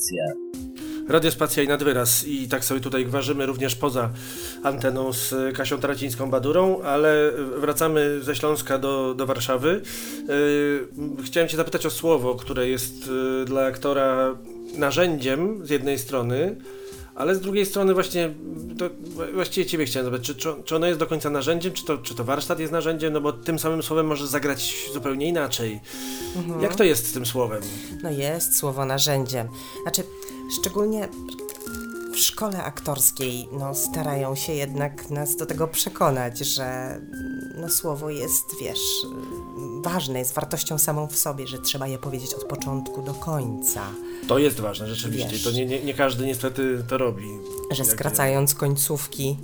Radiospacja i nadwyraz i tak sobie tutaj gwarzymy również poza anteną z Kasią Tracińską-Badurą, ale wracamy ze Śląska do, do Warszawy. Yy, chciałem Cię zapytać o słowo, które jest yy, dla aktora narzędziem z jednej strony, ale z drugiej strony właśnie, to właściwie Ciebie chciałem zapytać, czy, czy, czy ono jest do końca narzędziem, czy to, czy to warsztat jest narzędziem, no bo tym samym słowem możesz zagrać zupełnie inaczej. Jak to jest z tym słowem? No jest słowo narzędziem. Znaczy, szczególnie w szkole aktorskiej no, starają się jednak nas do tego przekonać, że no, słowo jest, wiesz, ważne, jest wartością samą w sobie, że trzeba je powiedzieć od początku do końca. To jest ważne, rzeczywiście. Wiesz. To nie, nie, nie każdy niestety to robi. Że skracając końcówki,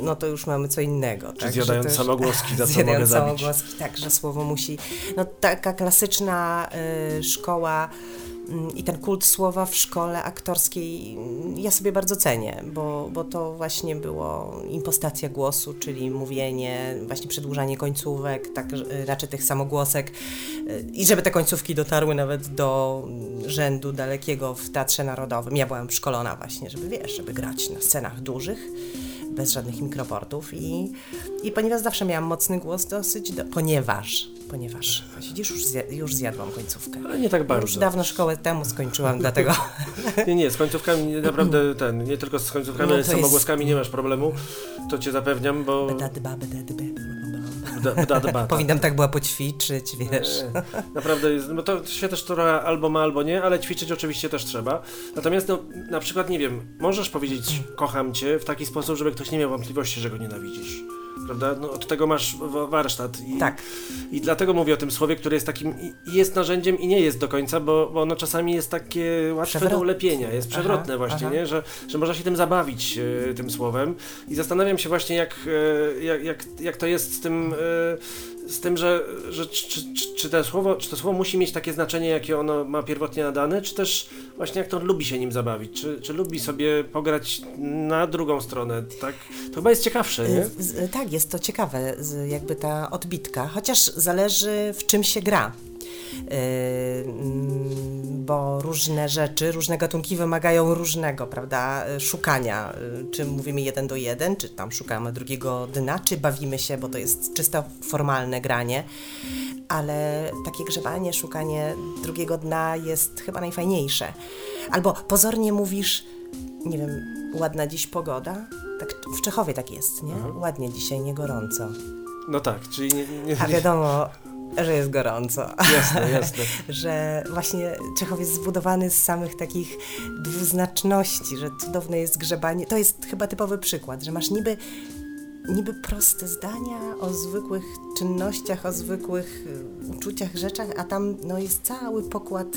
no to już mamy co innego. tak? Że zjadając samogłoski, za (laughs) co zjadając mogę zabić. samogłoski, tak, że słowo musi... No taka klasyczna y, szkoła i ten kult słowa w szkole aktorskiej ja sobie bardzo cenię, bo, bo to właśnie było impostacja głosu, czyli mówienie, właśnie przedłużanie końcówek, tak raczej tych samogłosek y, i żeby te końcówki dotarły nawet do rzędu dalekiego w Teatrze Narodowym. Ja byłam szkolona właśnie, żeby wiesz, żeby grać na scenach dużych, bez żadnych mikroportów i, i ponieważ zawsze miałam mocny głos dosyć, do, ponieważ, ponieważ, widzisz, już, zja, już zjadłam końcówkę. Ale nie tak Już bardzo. dawno szkołę temu skończyłam, dlatego... (laughs) Nie, nie, z końcówkami naprawdę ten, nie tylko z końcówkami, No ale z to jest- samogłoskami nie masz problemu. To cię zapewniam, bo... Bedadba, bedadba, Da- da- da- da- Powinnam tak była poćwiczyć, wiesz. Nie, Naprawdę jest, no to się też trochę albo ma, albo nie, ale ćwiczyć oczywiście też trzeba. Natomiast no, na przykład, nie wiem, możesz powiedzieć kocham cię w taki sposób, żeby ktoś nie miał wątpliwości, że go nienawidzisz. Prawda? No, od tego masz wa- warsztat. I, Tak. I dlatego mówię o tym słowie, które jest takim, i- jest narzędziem i nie jest do końca, bo, bo ono czasami jest takie łatwe do Przewrotne. ulepienia, jest przewrotne Aha, właśnie, aha. nie? Że, że można się tym zabawić, e, tym słowem. I zastanawiam się właśnie, jak, e, jak, jak, jak to jest z tym, e, z tym że, że czy, czy, czy, te słowo, czy to słowo musi mieć takie znaczenie, jakie ono ma pierwotnie nadane, czy też właśnie jak to lubi się nim zabawić, czy, czy lubi sobie pograć na drugą stronę, tak? To chyba jest ciekawsze, nie? Z- z- Tak, jest to ciekawe, jakby ta odbitka, chociaż zależy w czym się gra. Yy, bo różne rzeczy, różne gatunki wymagają różnego, prawda, y, szukania. Y, Czy mówimy jeden do jeden, czy tam szukamy drugiego dna, czy bawimy się, bo to jest czysto formalne granie. Ale takie grzebanie, szukanie drugiego dna jest chyba najfajniejsze. Albo pozornie mówisz, nie wiem, ładna dziś pogoda? Tak, w Czechowie tak jest, nie? Ładnie dzisiaj, nie gorąco. No tak, czyli nie, nie, A wiadomo, że jest gorąco. Jasne, jasne. (laughs) że właśnie Czechów jest zbudowany z samych takich dwuznaczności, że cudowne jest grzebanie. To jest chyba typowy przykład, że masz niby, niby proste zdania o zwykłych czynnościach, o zwykłych y, uczuciach, rzeczach, a tam no, jest cały pokład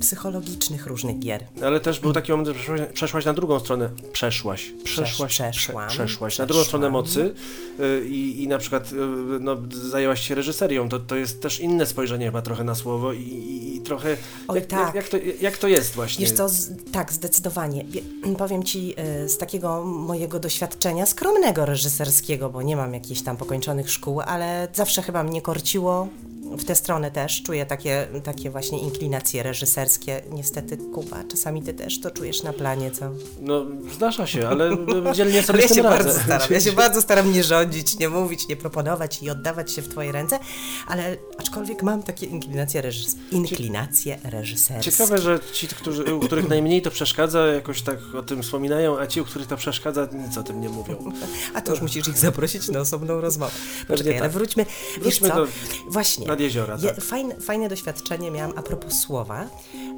psychologicznych różnych gier. Ale też był taki moment, że przeszłaś, przeszłaś na drugą stronę. Przeszłaś. Przeszłaś. przeszłam. Prze, przeszłaś. Na drugą stronę mocy y, i, i na przykład y, no, zajęłaś się reżyserią. To, to jest też inne spojrzenie chyba trochę na słowo i, i, i trochę... Oj, jak, tak. jak, jak, to, jak to jest właśnie? Wiesz co, z, tak, zdecydowanie. Wie- (clears throat) Powiem Ci y, z takiego mojego doświadczenia skromnego reżyserskiego, bo nie mam jakichś tam pokończonych szkół, ale zawsze chyba mnie korciło w tę stronę też. Czuję takie, takie właśnie inklinacje reżyserskie. Niestety, Kuba, czasami Ty też to czujesz na planie, co? No, zdarza się, ale dzielnie sobie (laughs) Ale ja się radzę. bardzo staram. Ja się (laughs) bardzo staram nie rządzić, nie mówić, nie proponować i oddawać się w Twoje ręce, ale aczkolwiek mam takie inklinacje, reżys- inklinacje reżyserskie. Ciekawe, że ci, którzy, u których (clears throat) najmniej to przeszkadza, jakoś tak o tym wspominają, a ci, u których to przeszkadza, nic o tym nie mówią. A to już musisz ich zaprosić na osobną rozmowę. Poczekaj, tak. ale wróćmy. Wiesz Wróćmy co? do- Właśnie. Nad jeziora, Je, tak. fajne, fajne doświadczenie miałam a propos słowa,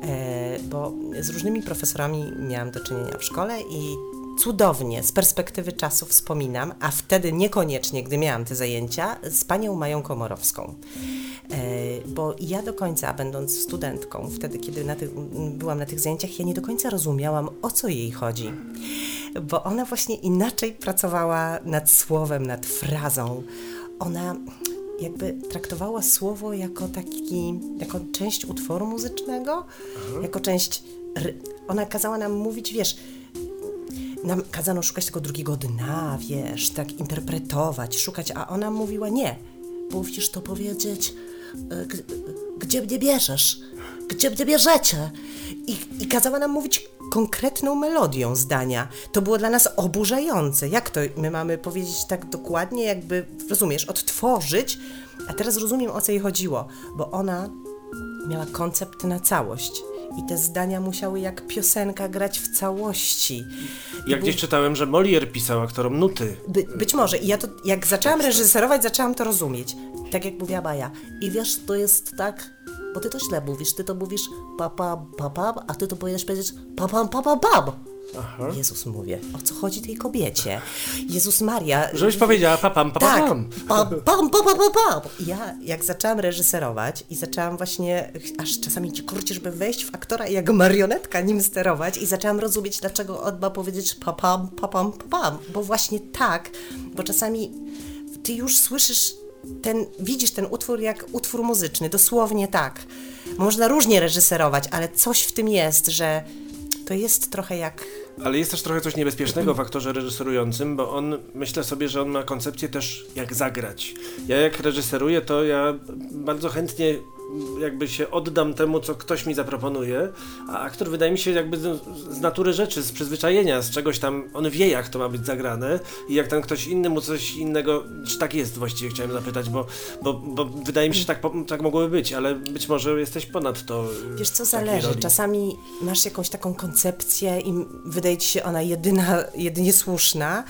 e, bo z różnymi profesorami miałam do czynienia w szkole i cudownie z perspektywy czasu wspominam, a wtedy niekoniecznie, gdy miałam te zajęcia, z panią Mają Komorowską. E, bo ja do końca, będąc studentką, wtedy, kiedy na tych, byłam na tych zajęciach, ja nie do końca rozumiałam, o co jej chodzi. Bo ona właśnie inaczej pracowała nad słowem, nad frazą. Ona jakby traktowała słowo jako taki, jako część utworu muzycznego, jako część. Ona kazała nam mówić, wiesz, nam kazano szukać tego drugiego dna, wiesz, tak interpretować, szukać, a ona mówiła nie. Musisz to powiedzieć, e, g- gdzie mnie bierzesz, gdzie mnie bierzecie. I, I kazała nam mówić konkretną melodią zdania. To było dla nas oburzające. Jak to my mamy powiedzieć tak dokładnie, jakby, rozumiesz, odtworzyć, a teraz rozumiem, o co jej chodziło, bo ona miała koncept na całość. I te zdania musiały jak piosenka grać w całości. I Jak był- gdzieś czytałem, że Molière pisał aktorom nuty. By, być może. I ja to, jak zaczęłam reżyserować, zaczęłam to rozumieć. Tak jak mówiła Baja. I wiesz, to jest tak, bo ty to źle mówisz. Ty to mówisz papa, papa, a ty to powinieneś powiedzieć papam, papam, pam. Jezus mówię, o co chodzi tej kobiecie? Jezus Maria. Żebyś powiedziała papam, papam. Tak, pam. pam, pam, pam, pam, pam, pam. Ja, jak zaczęłam reżyserować i zaczęłam właśnie, aż czasami ci kurczy, żeby wejść w aktora i jak marionetka nim sterować i zaczęłam rozumieć, dlaczego on ma powiedzieć papam, papam, papam, bo właśnie tak, bo czasami ty już słyszysz ten, widzisz ten utwór jak utwór muzyczny, dosłownie tak. Można różnie reżyserować, ale coś w tym jest, że to jest trochę jak Ale jest też trochę coś niebezpiecznego w aktorze reżyserującym, bo on, myślę sobie, że on ma koncepcję też jak zagrać. Ja jak reżyseruję, to ja bardzo chętnie jakby się oddam temu, co ktoś mi zaproponuje, a aktor wydaje mi się jakby z, z natury rzeczy, z przyzwyczajenia, z czegoś tam, on wie jak to ma być zagrane i jak ten ktoś inny mu coś innego, czy tak jest właściwie, chciałem zapytać, bo, bo, bo wydaje mi się, że tak, tak mogłoby być, ale być może jesteś ponad to. Wiesz co, zależy. roli. Czasami masz jakąś taką koncepcję i wydaje ci się ona jedyna, jedynie słuszna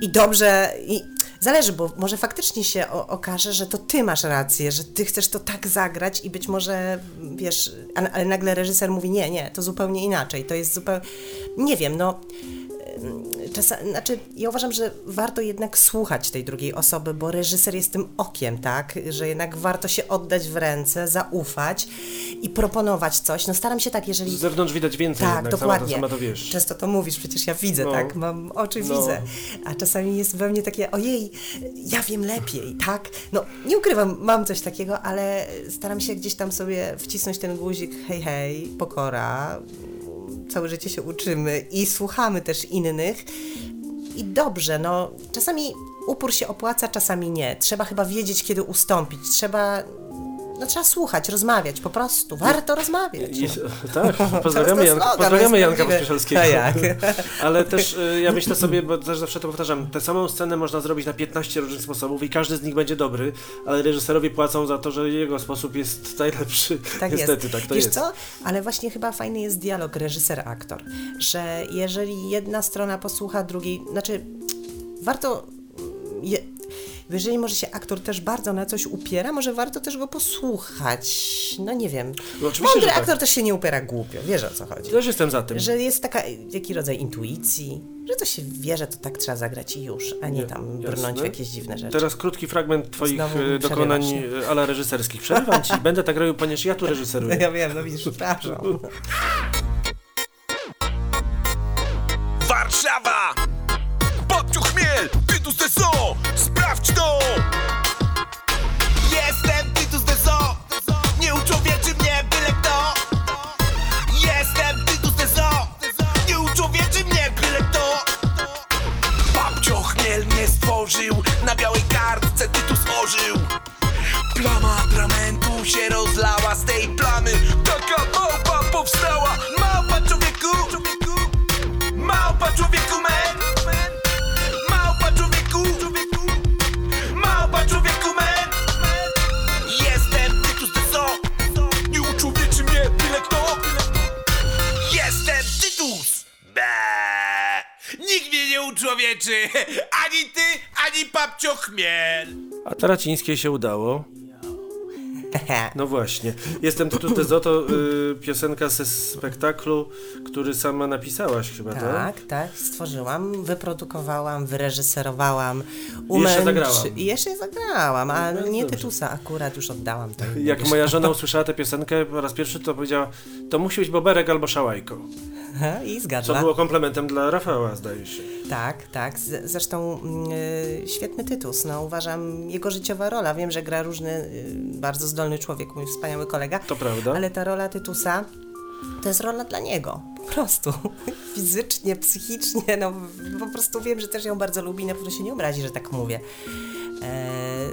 i dobrze, i zależy, bo może faktycznie się o, okaże, że to ty masz rację, że ty chcesz to tak zagrać i być może, wiesz, ale, ale nagle reżyser mówi, nie, nie, to zupełnie inaczej, to jest zupełnie, nie wiem, no... Czasami, znaczy, ja uważam, że warto jednak słuchać tej drugiej osoby, bo reżyser jest tym okiem, tak? Że jednak warto się oddać w ręce, zaufać i proponować coś. No staram się tak, jeżeli. Z zewnątrz widać więcej Tak, jednak, dokładnie. Sama, to, sama to wiesz. Często to mówisz, przecież ja widzę, No. tak? Mam oczy, No. widzę. A czasami jest we mnie takie, ojej, ja wiem lepiej, tak? No, nie ukrywam, mam coś takiego, ale staram się gdzieś tam sobie wcisnąć ten guzik, hej, hej, pokora, całe życie się uczymy i słuchamy też innych. I dobrze, no czasami upór się opłaca, czasami nie. Trzeba chyba wiedzieć, kiedy ustąpić. Trzeba, no trzeba słuchać, rozmawiać, po prostu. Warto rozmawiać. I, tak, pozdrawiamy, Janka, slogan, pozdrawiamy Janka. Pospieszalskiego. Jak? (laughs) Ale też y, ja myślę sobie, bo też zawsze to powtarzam, tę samą scenę można zrobić na 15 różnych sposobów i każdy z nich będzie dobry, ale reżyserowie płacą za to, że jego sposób jest najlepszy. Tak Niestety, jest. tak to Wiesz jest. co? Ale właśnie chyba fajny jest dialog reżyser-aktor, że jeżeli jedna strona posłucha drugiej, znaczy warto, je, Bo jeżeli może się aktor też bardzo na coś upiera, może warto też go posłuchać. No nie wiem. No oczywiście, Mądry tak. aktor też się nie upiera głupio, wiesz o co chodzi. Też jestem za tym. Że jest taka, jaki rodzaj intuicji, że to się wie, że to tak trzeba zagrać i już, a nie tam brnąć w jakieś dziwne rzeczy. Teraz krótki fragment twoich Znowu e, dokonań e, ala reżyserskich. Przerywam ci, będę tak robił, ponieważ ja tu reżyseruję. (laughs) Ja wiem, no widzisz, przepraszam. (laughs) A Taracińskiej się udało. (laughs) No właśnie. Jestem Tytus Dezo, to y, piosenka ze spektaklu, który sama napisałaś chyba, tak? Tak, tak, stworzyłam, wyprodukowałam, wyreżyserowałam, I jeszcze umęczy- zagrałam. I jeszcze zagrałam, a No, nie dobrze. Tytusa akurat już oddałam to. Jak moja żona (laughs) usłyszała tę piosenkę po raz pierwszy, to powiedziała, to musi być Boberek albo Szałajko. I Co zgadła. było komplementem dla Rafała, zdaje się. Tak, tak. Z, zresztą mm, y, świetny tytus. No, uważam jego życiowa rola. Wiem, że gra różny, y, bardzo zdolny człowiek, mój wspaniały kolega. To prawda. Ale ta rola tytusa to jest rola dla niego. Po prostu. (laughs) Fizycznie, psychicznie. No, po prostu wiem, że też ją bardzo lubi i na pewno się nie obrazi, że tak mówię. Eee,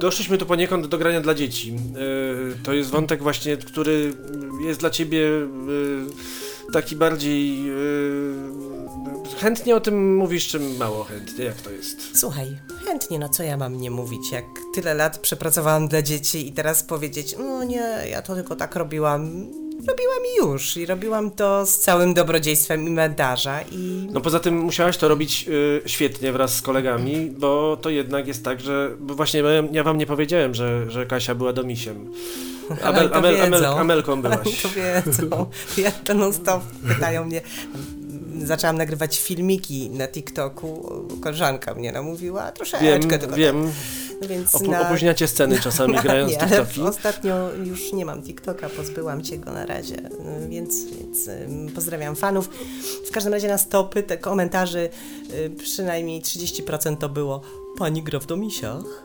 Doszliśmy tu poniekąd do grania dla dzieci. Yy, to jest wątek właśnie, który jest dla ciebie yy, taki bardziej... Yy, chętnie o tym mówisz, czy mało chętnie? Jak to jest? Słuchaj, chętnie, no co ja mam nie mówić, jak tyle lat przepracowałam dla dzieci i teraz powiedzieć, no nie, ja to tylko tak robiłam. Robiłam i już i robiłam to z całym dobrodziejstwem inwentarza i No poza tym musiałaś to robić y, świetnie wraz z kolegami, bo to jednak jest tak, że bo właśnie ja- wam nie powiedziałem, że, że Kasia była domisiem. (laughs) Amel, Amel, wiedzą. Amelką byłaś. (laughs) to wiedzą. Ja to non stop pytają mnie. Zaczęłam nagrywać filmiki na TikToku. Koleżanka mnie namówiła troszeczkę. Wiem, tylko wiem. tak. No więc na- opóźniacie sceny czasami (laughs) grając nie, ale TikToki. Ostatnio już nie mam TikToka, pozbyłam się go na razie, więc, więc pozdrawiam fanów. W każdym razie na stopy, te komentarzy, y, przynajmniej 30% to było Pani gra w domisiach? (laughs)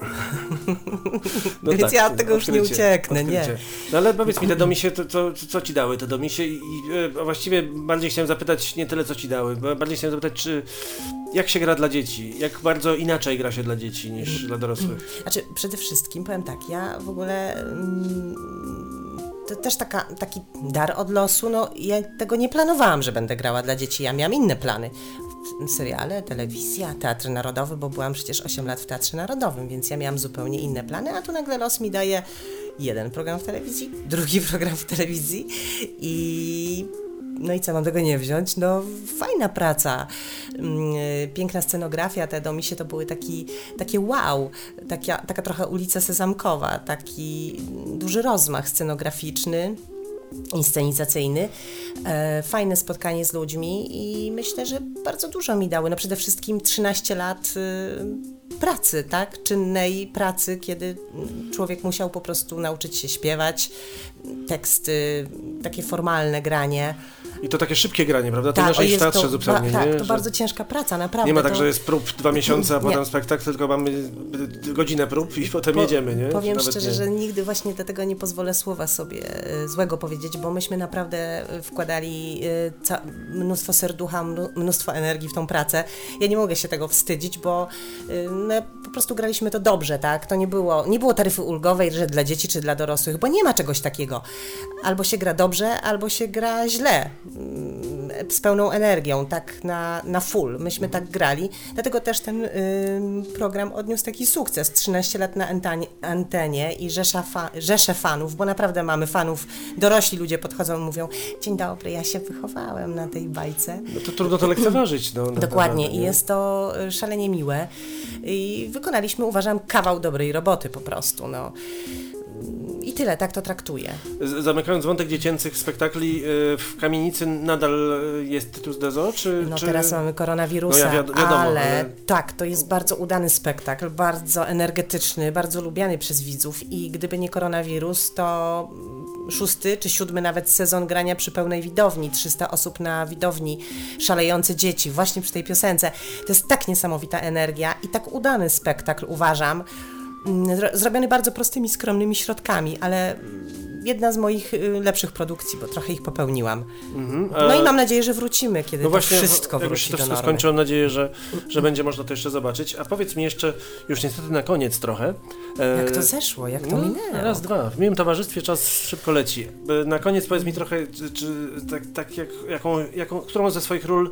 No Więc tak, ja od tego już nie ucieknę, odkrycie. nie. No ale powiedz mi, te domisie, to, to, co ci dały te domisie? I, e, właściwie bardziej chciałem zapytać nie tyle co ci dały, bardziej chciałem zapytać, czy jak się gra dla dzieci? Jak bardzo inaczej gra się dla dzieci niż dla dorosłych? (clears throat) Znaczy, przede wszystkim powiem tak, ja w ogóle. Mm, to też taka, taki dar od losu. No, ja tego nie planowałam, że będę grała dla dzieci. Ja miałam inne plany. Seriale, telewizja, teatr narodowy, bo byłam przecież 8 lat w Teatrze Narodowym, więc ja miałam zupełnie inne plany, a tu nagle los mi daje jeden program w telewizji, drugi (laughs) program w telewizji i no i co, mam tego nie wziąć? No, fajna praca. Mm, y, Piękna scenografia, te domisie to były taki, takie wow, taka, taka trochę ulica Sezamkowa, taki duży rozmach scenograficzny, inscenizacyjny. E, fajne spotkanie z ludźmi i myślę, że bardzo dużo mi dały. No przede wszystkim 13 lat y, pracy, tak? Czynnej pracy, kiedy człowiek musiał po prostu nauczyć się śpiewać, teksty, takie formalne granie. I to takie szybkie granie, prawda? To Tak, inaczej w jest teatrze to, zupełnie, ba, tak, nie? to bardzo ciężka praca, naprawdę. Nie ma tak, to... że jest prób dwa miesiące, a Nie. potem spektakl, tylko mamy godzinę prób i potem Po- jedziemy, nie? Powiem szczerze, nie. że nigdy właśnie dlatego nie pozwolę słowa sobie e, złego powiedzieć, bo myśmy naprawdę e, wkładali e, mnóstwo serducha, mnóstwo energii w tą pracę. Ja nie mogę się tego wstydzić, bo e, no, po prostu graliśmy to dobrze, tak? To nie było, nie było taryfy ulgowej, że dla dzieci czy dla dorosłych, bo nie ma czegoś takiego. Albo się gra dobrze, albo się gra źle. Mm, Z pełną energią, tak na, na full. Myśmy tak grali, dlatego też ten ym, program odniósł taki sukces. 13 lat na antanie, antenie i rzesza fa, rzesze fanów, bo naprawdę mamy fanów. Dorośli ludzie podchodzą i mówią: Dzień dobry, ja się wychowałem na tej bajce. No to trudno to lekceważyć, no. Dokładnie, naprawdę, i jest to y, szalenie miłe. I wykonaliśmy, uważam, kawał dobrej roboty po prostu. No. I tyle, tak to traktuję. Zamykając wątek dziecięcych spektakli, y, w kamienicy nadal jest Tytus Dezo, czy... No czy... teraz mamy koronawirusa, No ja wiad- wiadomo, ale, ale- tak, to jest bardzo udany spektakl, bardzo energetyczny, bardzo lubiany przez widzów i gdyby nie koronawirus, to szósty czy siódmy nawet sezon grania przy pełnej widowni, 300 osób na widowni, szalejące dzieci, właśnie przy tej piosence. To jest tak niesamowita energia i tak udany spektakl, uważam, zrobiony bardzo prostymi, skromnymi środkami, ale mm, jedna z moich y, lepszych produkcji, bo trochę ich popełniłam. Mhm, No a- i mam nadzieję, że wrócimy, kiedy No to właśnie, wszystko jak wróci się to do wszystko normy. skończy, mam nadzieję, że, że będzie można to jeszcze zobaczyć. A powiedz mi jeszcze, już niestety na koniec trochę. e, Jak to zeszło, jak to no, minęło. Raz, dwa. W miłym towarzystwie czas szybko leci. E, Na koniec powiedz mi trochę, czy, czy tak, tak jak, jaką, jaką, którą ze swoich ról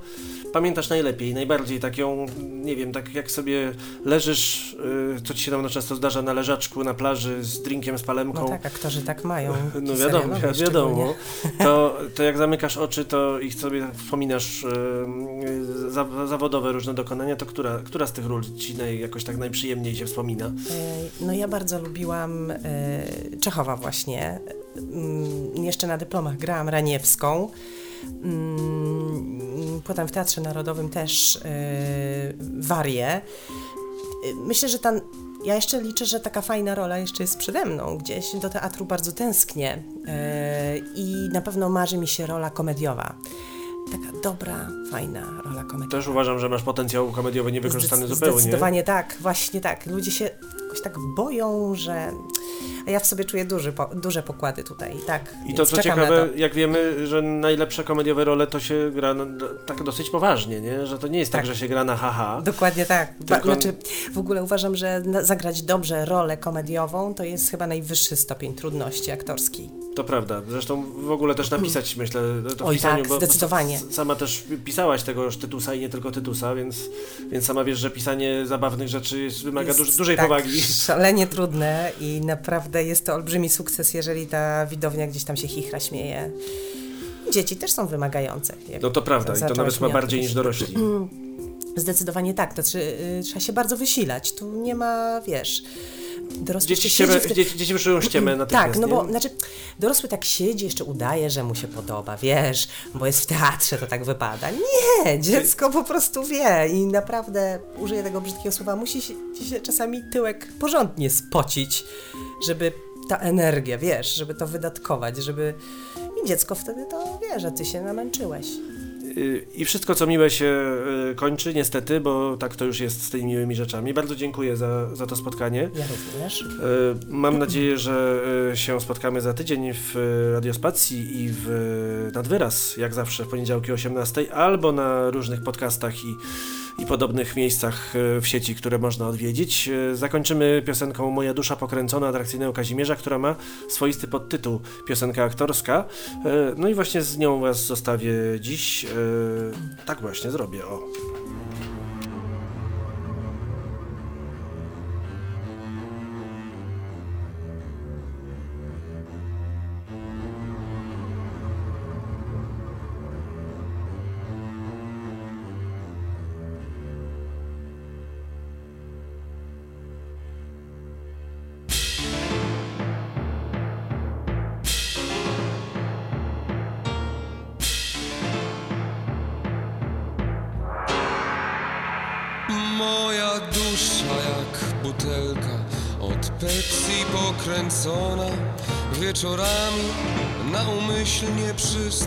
pamiętasz najlepiej, najbardziej tak ją, nie wiem, tak jak sobie leżysz, e, co ci się tam często zdarza na leżaczku, na plaży z drinkiem, z palemką. No tak, aktorzy tak mają. No wiadomo, serialowi wiadomo. To, to jak zamykasz oczy, to i sobie wspominasz e, za, zawodowe różne dokonania, to która, która z tych ról ci naj, jakoś tak najprzyjemniej się wspomina? No ja bardzo lubiłam e, Czechowa właśnie. Mm, Jeszcze na dyplomach grałam Raniewską. Mm, Potem w Teatrze Narodowym też e, Warię. E, Myślę, że ta, ja jeszcze liczę, że taka fajna rola jeszcze jest przede mną gdzieś. Do teatru bardzo tęsknię e, i na pewno marzy mi się rola komediowa. Taka dobra, fajna rola komediowa. Też uważam, że masz potencjał komediowy niewykorzystany Zdec- zupełnie. Zdecydowanie tak, właśnie tak. Ludzie się jakoś tak boją, że. A ja w sobie czuję duży, po, duże pokłady tutaj, tak. I to co ciekawe, to. jak wiemy, że najlepsze komediowe role to się gra no, tak dosyć poważnie, nie? Że to nie jest tak, Tak. że się gra na haha. Dokładnie tak. Tylko- Znaczy, w ogóle uważam, że zagrać dobrze rolę komediową to jest chyba najwyższy stopień trudności aktorskiej. To prawda. Zresztą w ogóle też napisać, myślę, to w Oj, pisaniu, tak, bo zdecydowanie. sama też pisałaś tegoż Tytusa i nie tylko Tytusa, więc, więc sama wiesz, że pisanie zabawnych rzeczy wymaga Jest, duż, dużej tak, powagi. Szalenie trudne i naprawdę jest to olbrzymi sukces, jeżeli ta widownia gdzieś tam się chichra, śmieje. Dzieci też są wymagające. No to prawda i to nawet chyba mnie bardziej niż dorośli. (clears throat) Zdecydowanie tak, to y, trzeba się bardzo wysilać. Tu nie ma, wiesz. Dorosły Dzieci, siedzi ściemę, w ty- dzieci, dzieci ściemę (clears throat) natychmiast, Tak, no bo nie? znaczy dorosły tak siedzi, jeszcze udaje, że mu się podoba, wiesz, bo jest w teatrze, to tak wypada. Nie, dziecko po prostu wie i naprawdę, użyję tego brzydkiego słowa, musi się, ci się czasami tyłek porządnie spocić, żeby ta energia, wiesz, żeby to wydatkować, żeby... I dziecko wtedy to wie, że ty się namęczyłeś. Y, I wszystko, co miłe się y, kończy, niestety, bo tak to już jest z tymi miłymi rzeczami. Bardzo dziękuję za, za to spotkanie. Ja również. Y, Mam nadzieję, że się spotkamy za tydzień w Radiospacji i w Nadwyraz, jak zawsze w poniedziałki o 18, albo na różnych podcastach i, i podobnych miejscach y, w sieci, które można odwiedzić. Y, Zakończymy piosenką Moja dusza pokręcona atrakcyjnego Kazimierza, która ma swoisty podtytuł Piosenka aktorska. Y, No i właśnie z nią was zostawię dziś. Tak właśnie zrobię, o.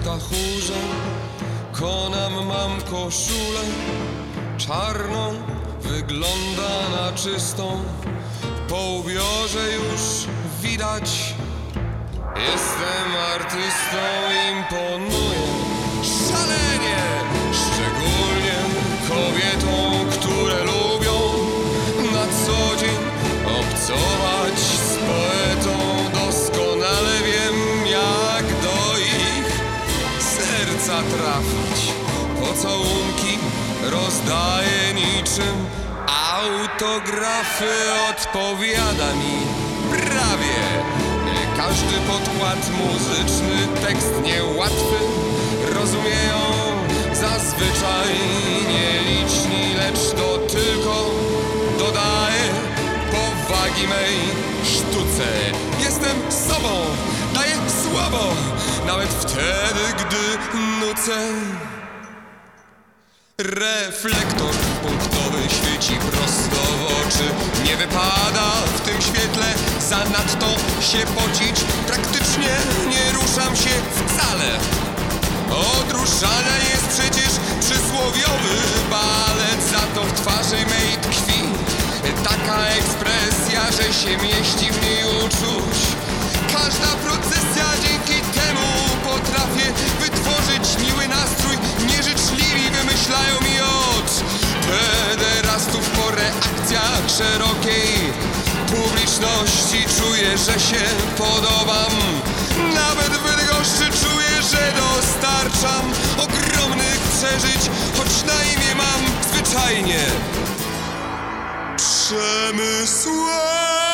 przy stachurze Konam mam koszulę czarną Wygląda na czystą. Po ubiorze już widać Jestem artystą, imponuję fotografy odpowiada mi prawie. Każdy podkład muzyczny, tekst niełatwy Rozumieją zazwyczaj nieliczni Lecz to tylko dodaje powagi mej sztuce. Jestem sobą, daję słabo Nawet wtedy, gdy nucę. Reflektor punktowy świeci prosto w oczy. Nie wypada w tym świetle zanadto się pocić. Praktycznie nie ruszam się wcale. Od ruszania jest przecież przysłowiowy balet. Za to w twarzy mej tkwi Taka ekspresja, że się mieści w niej uczuć. Każda procesja dzięki temu potrafię wytworzyć miły nastrój określają mi od pederastów po reakcjach szerokiej publiczności. Czuję, że się podobam. Nawet w czuję, że dostarczam ogromnych przeżyć Choć na imię mam zwyczajnie Przemysłem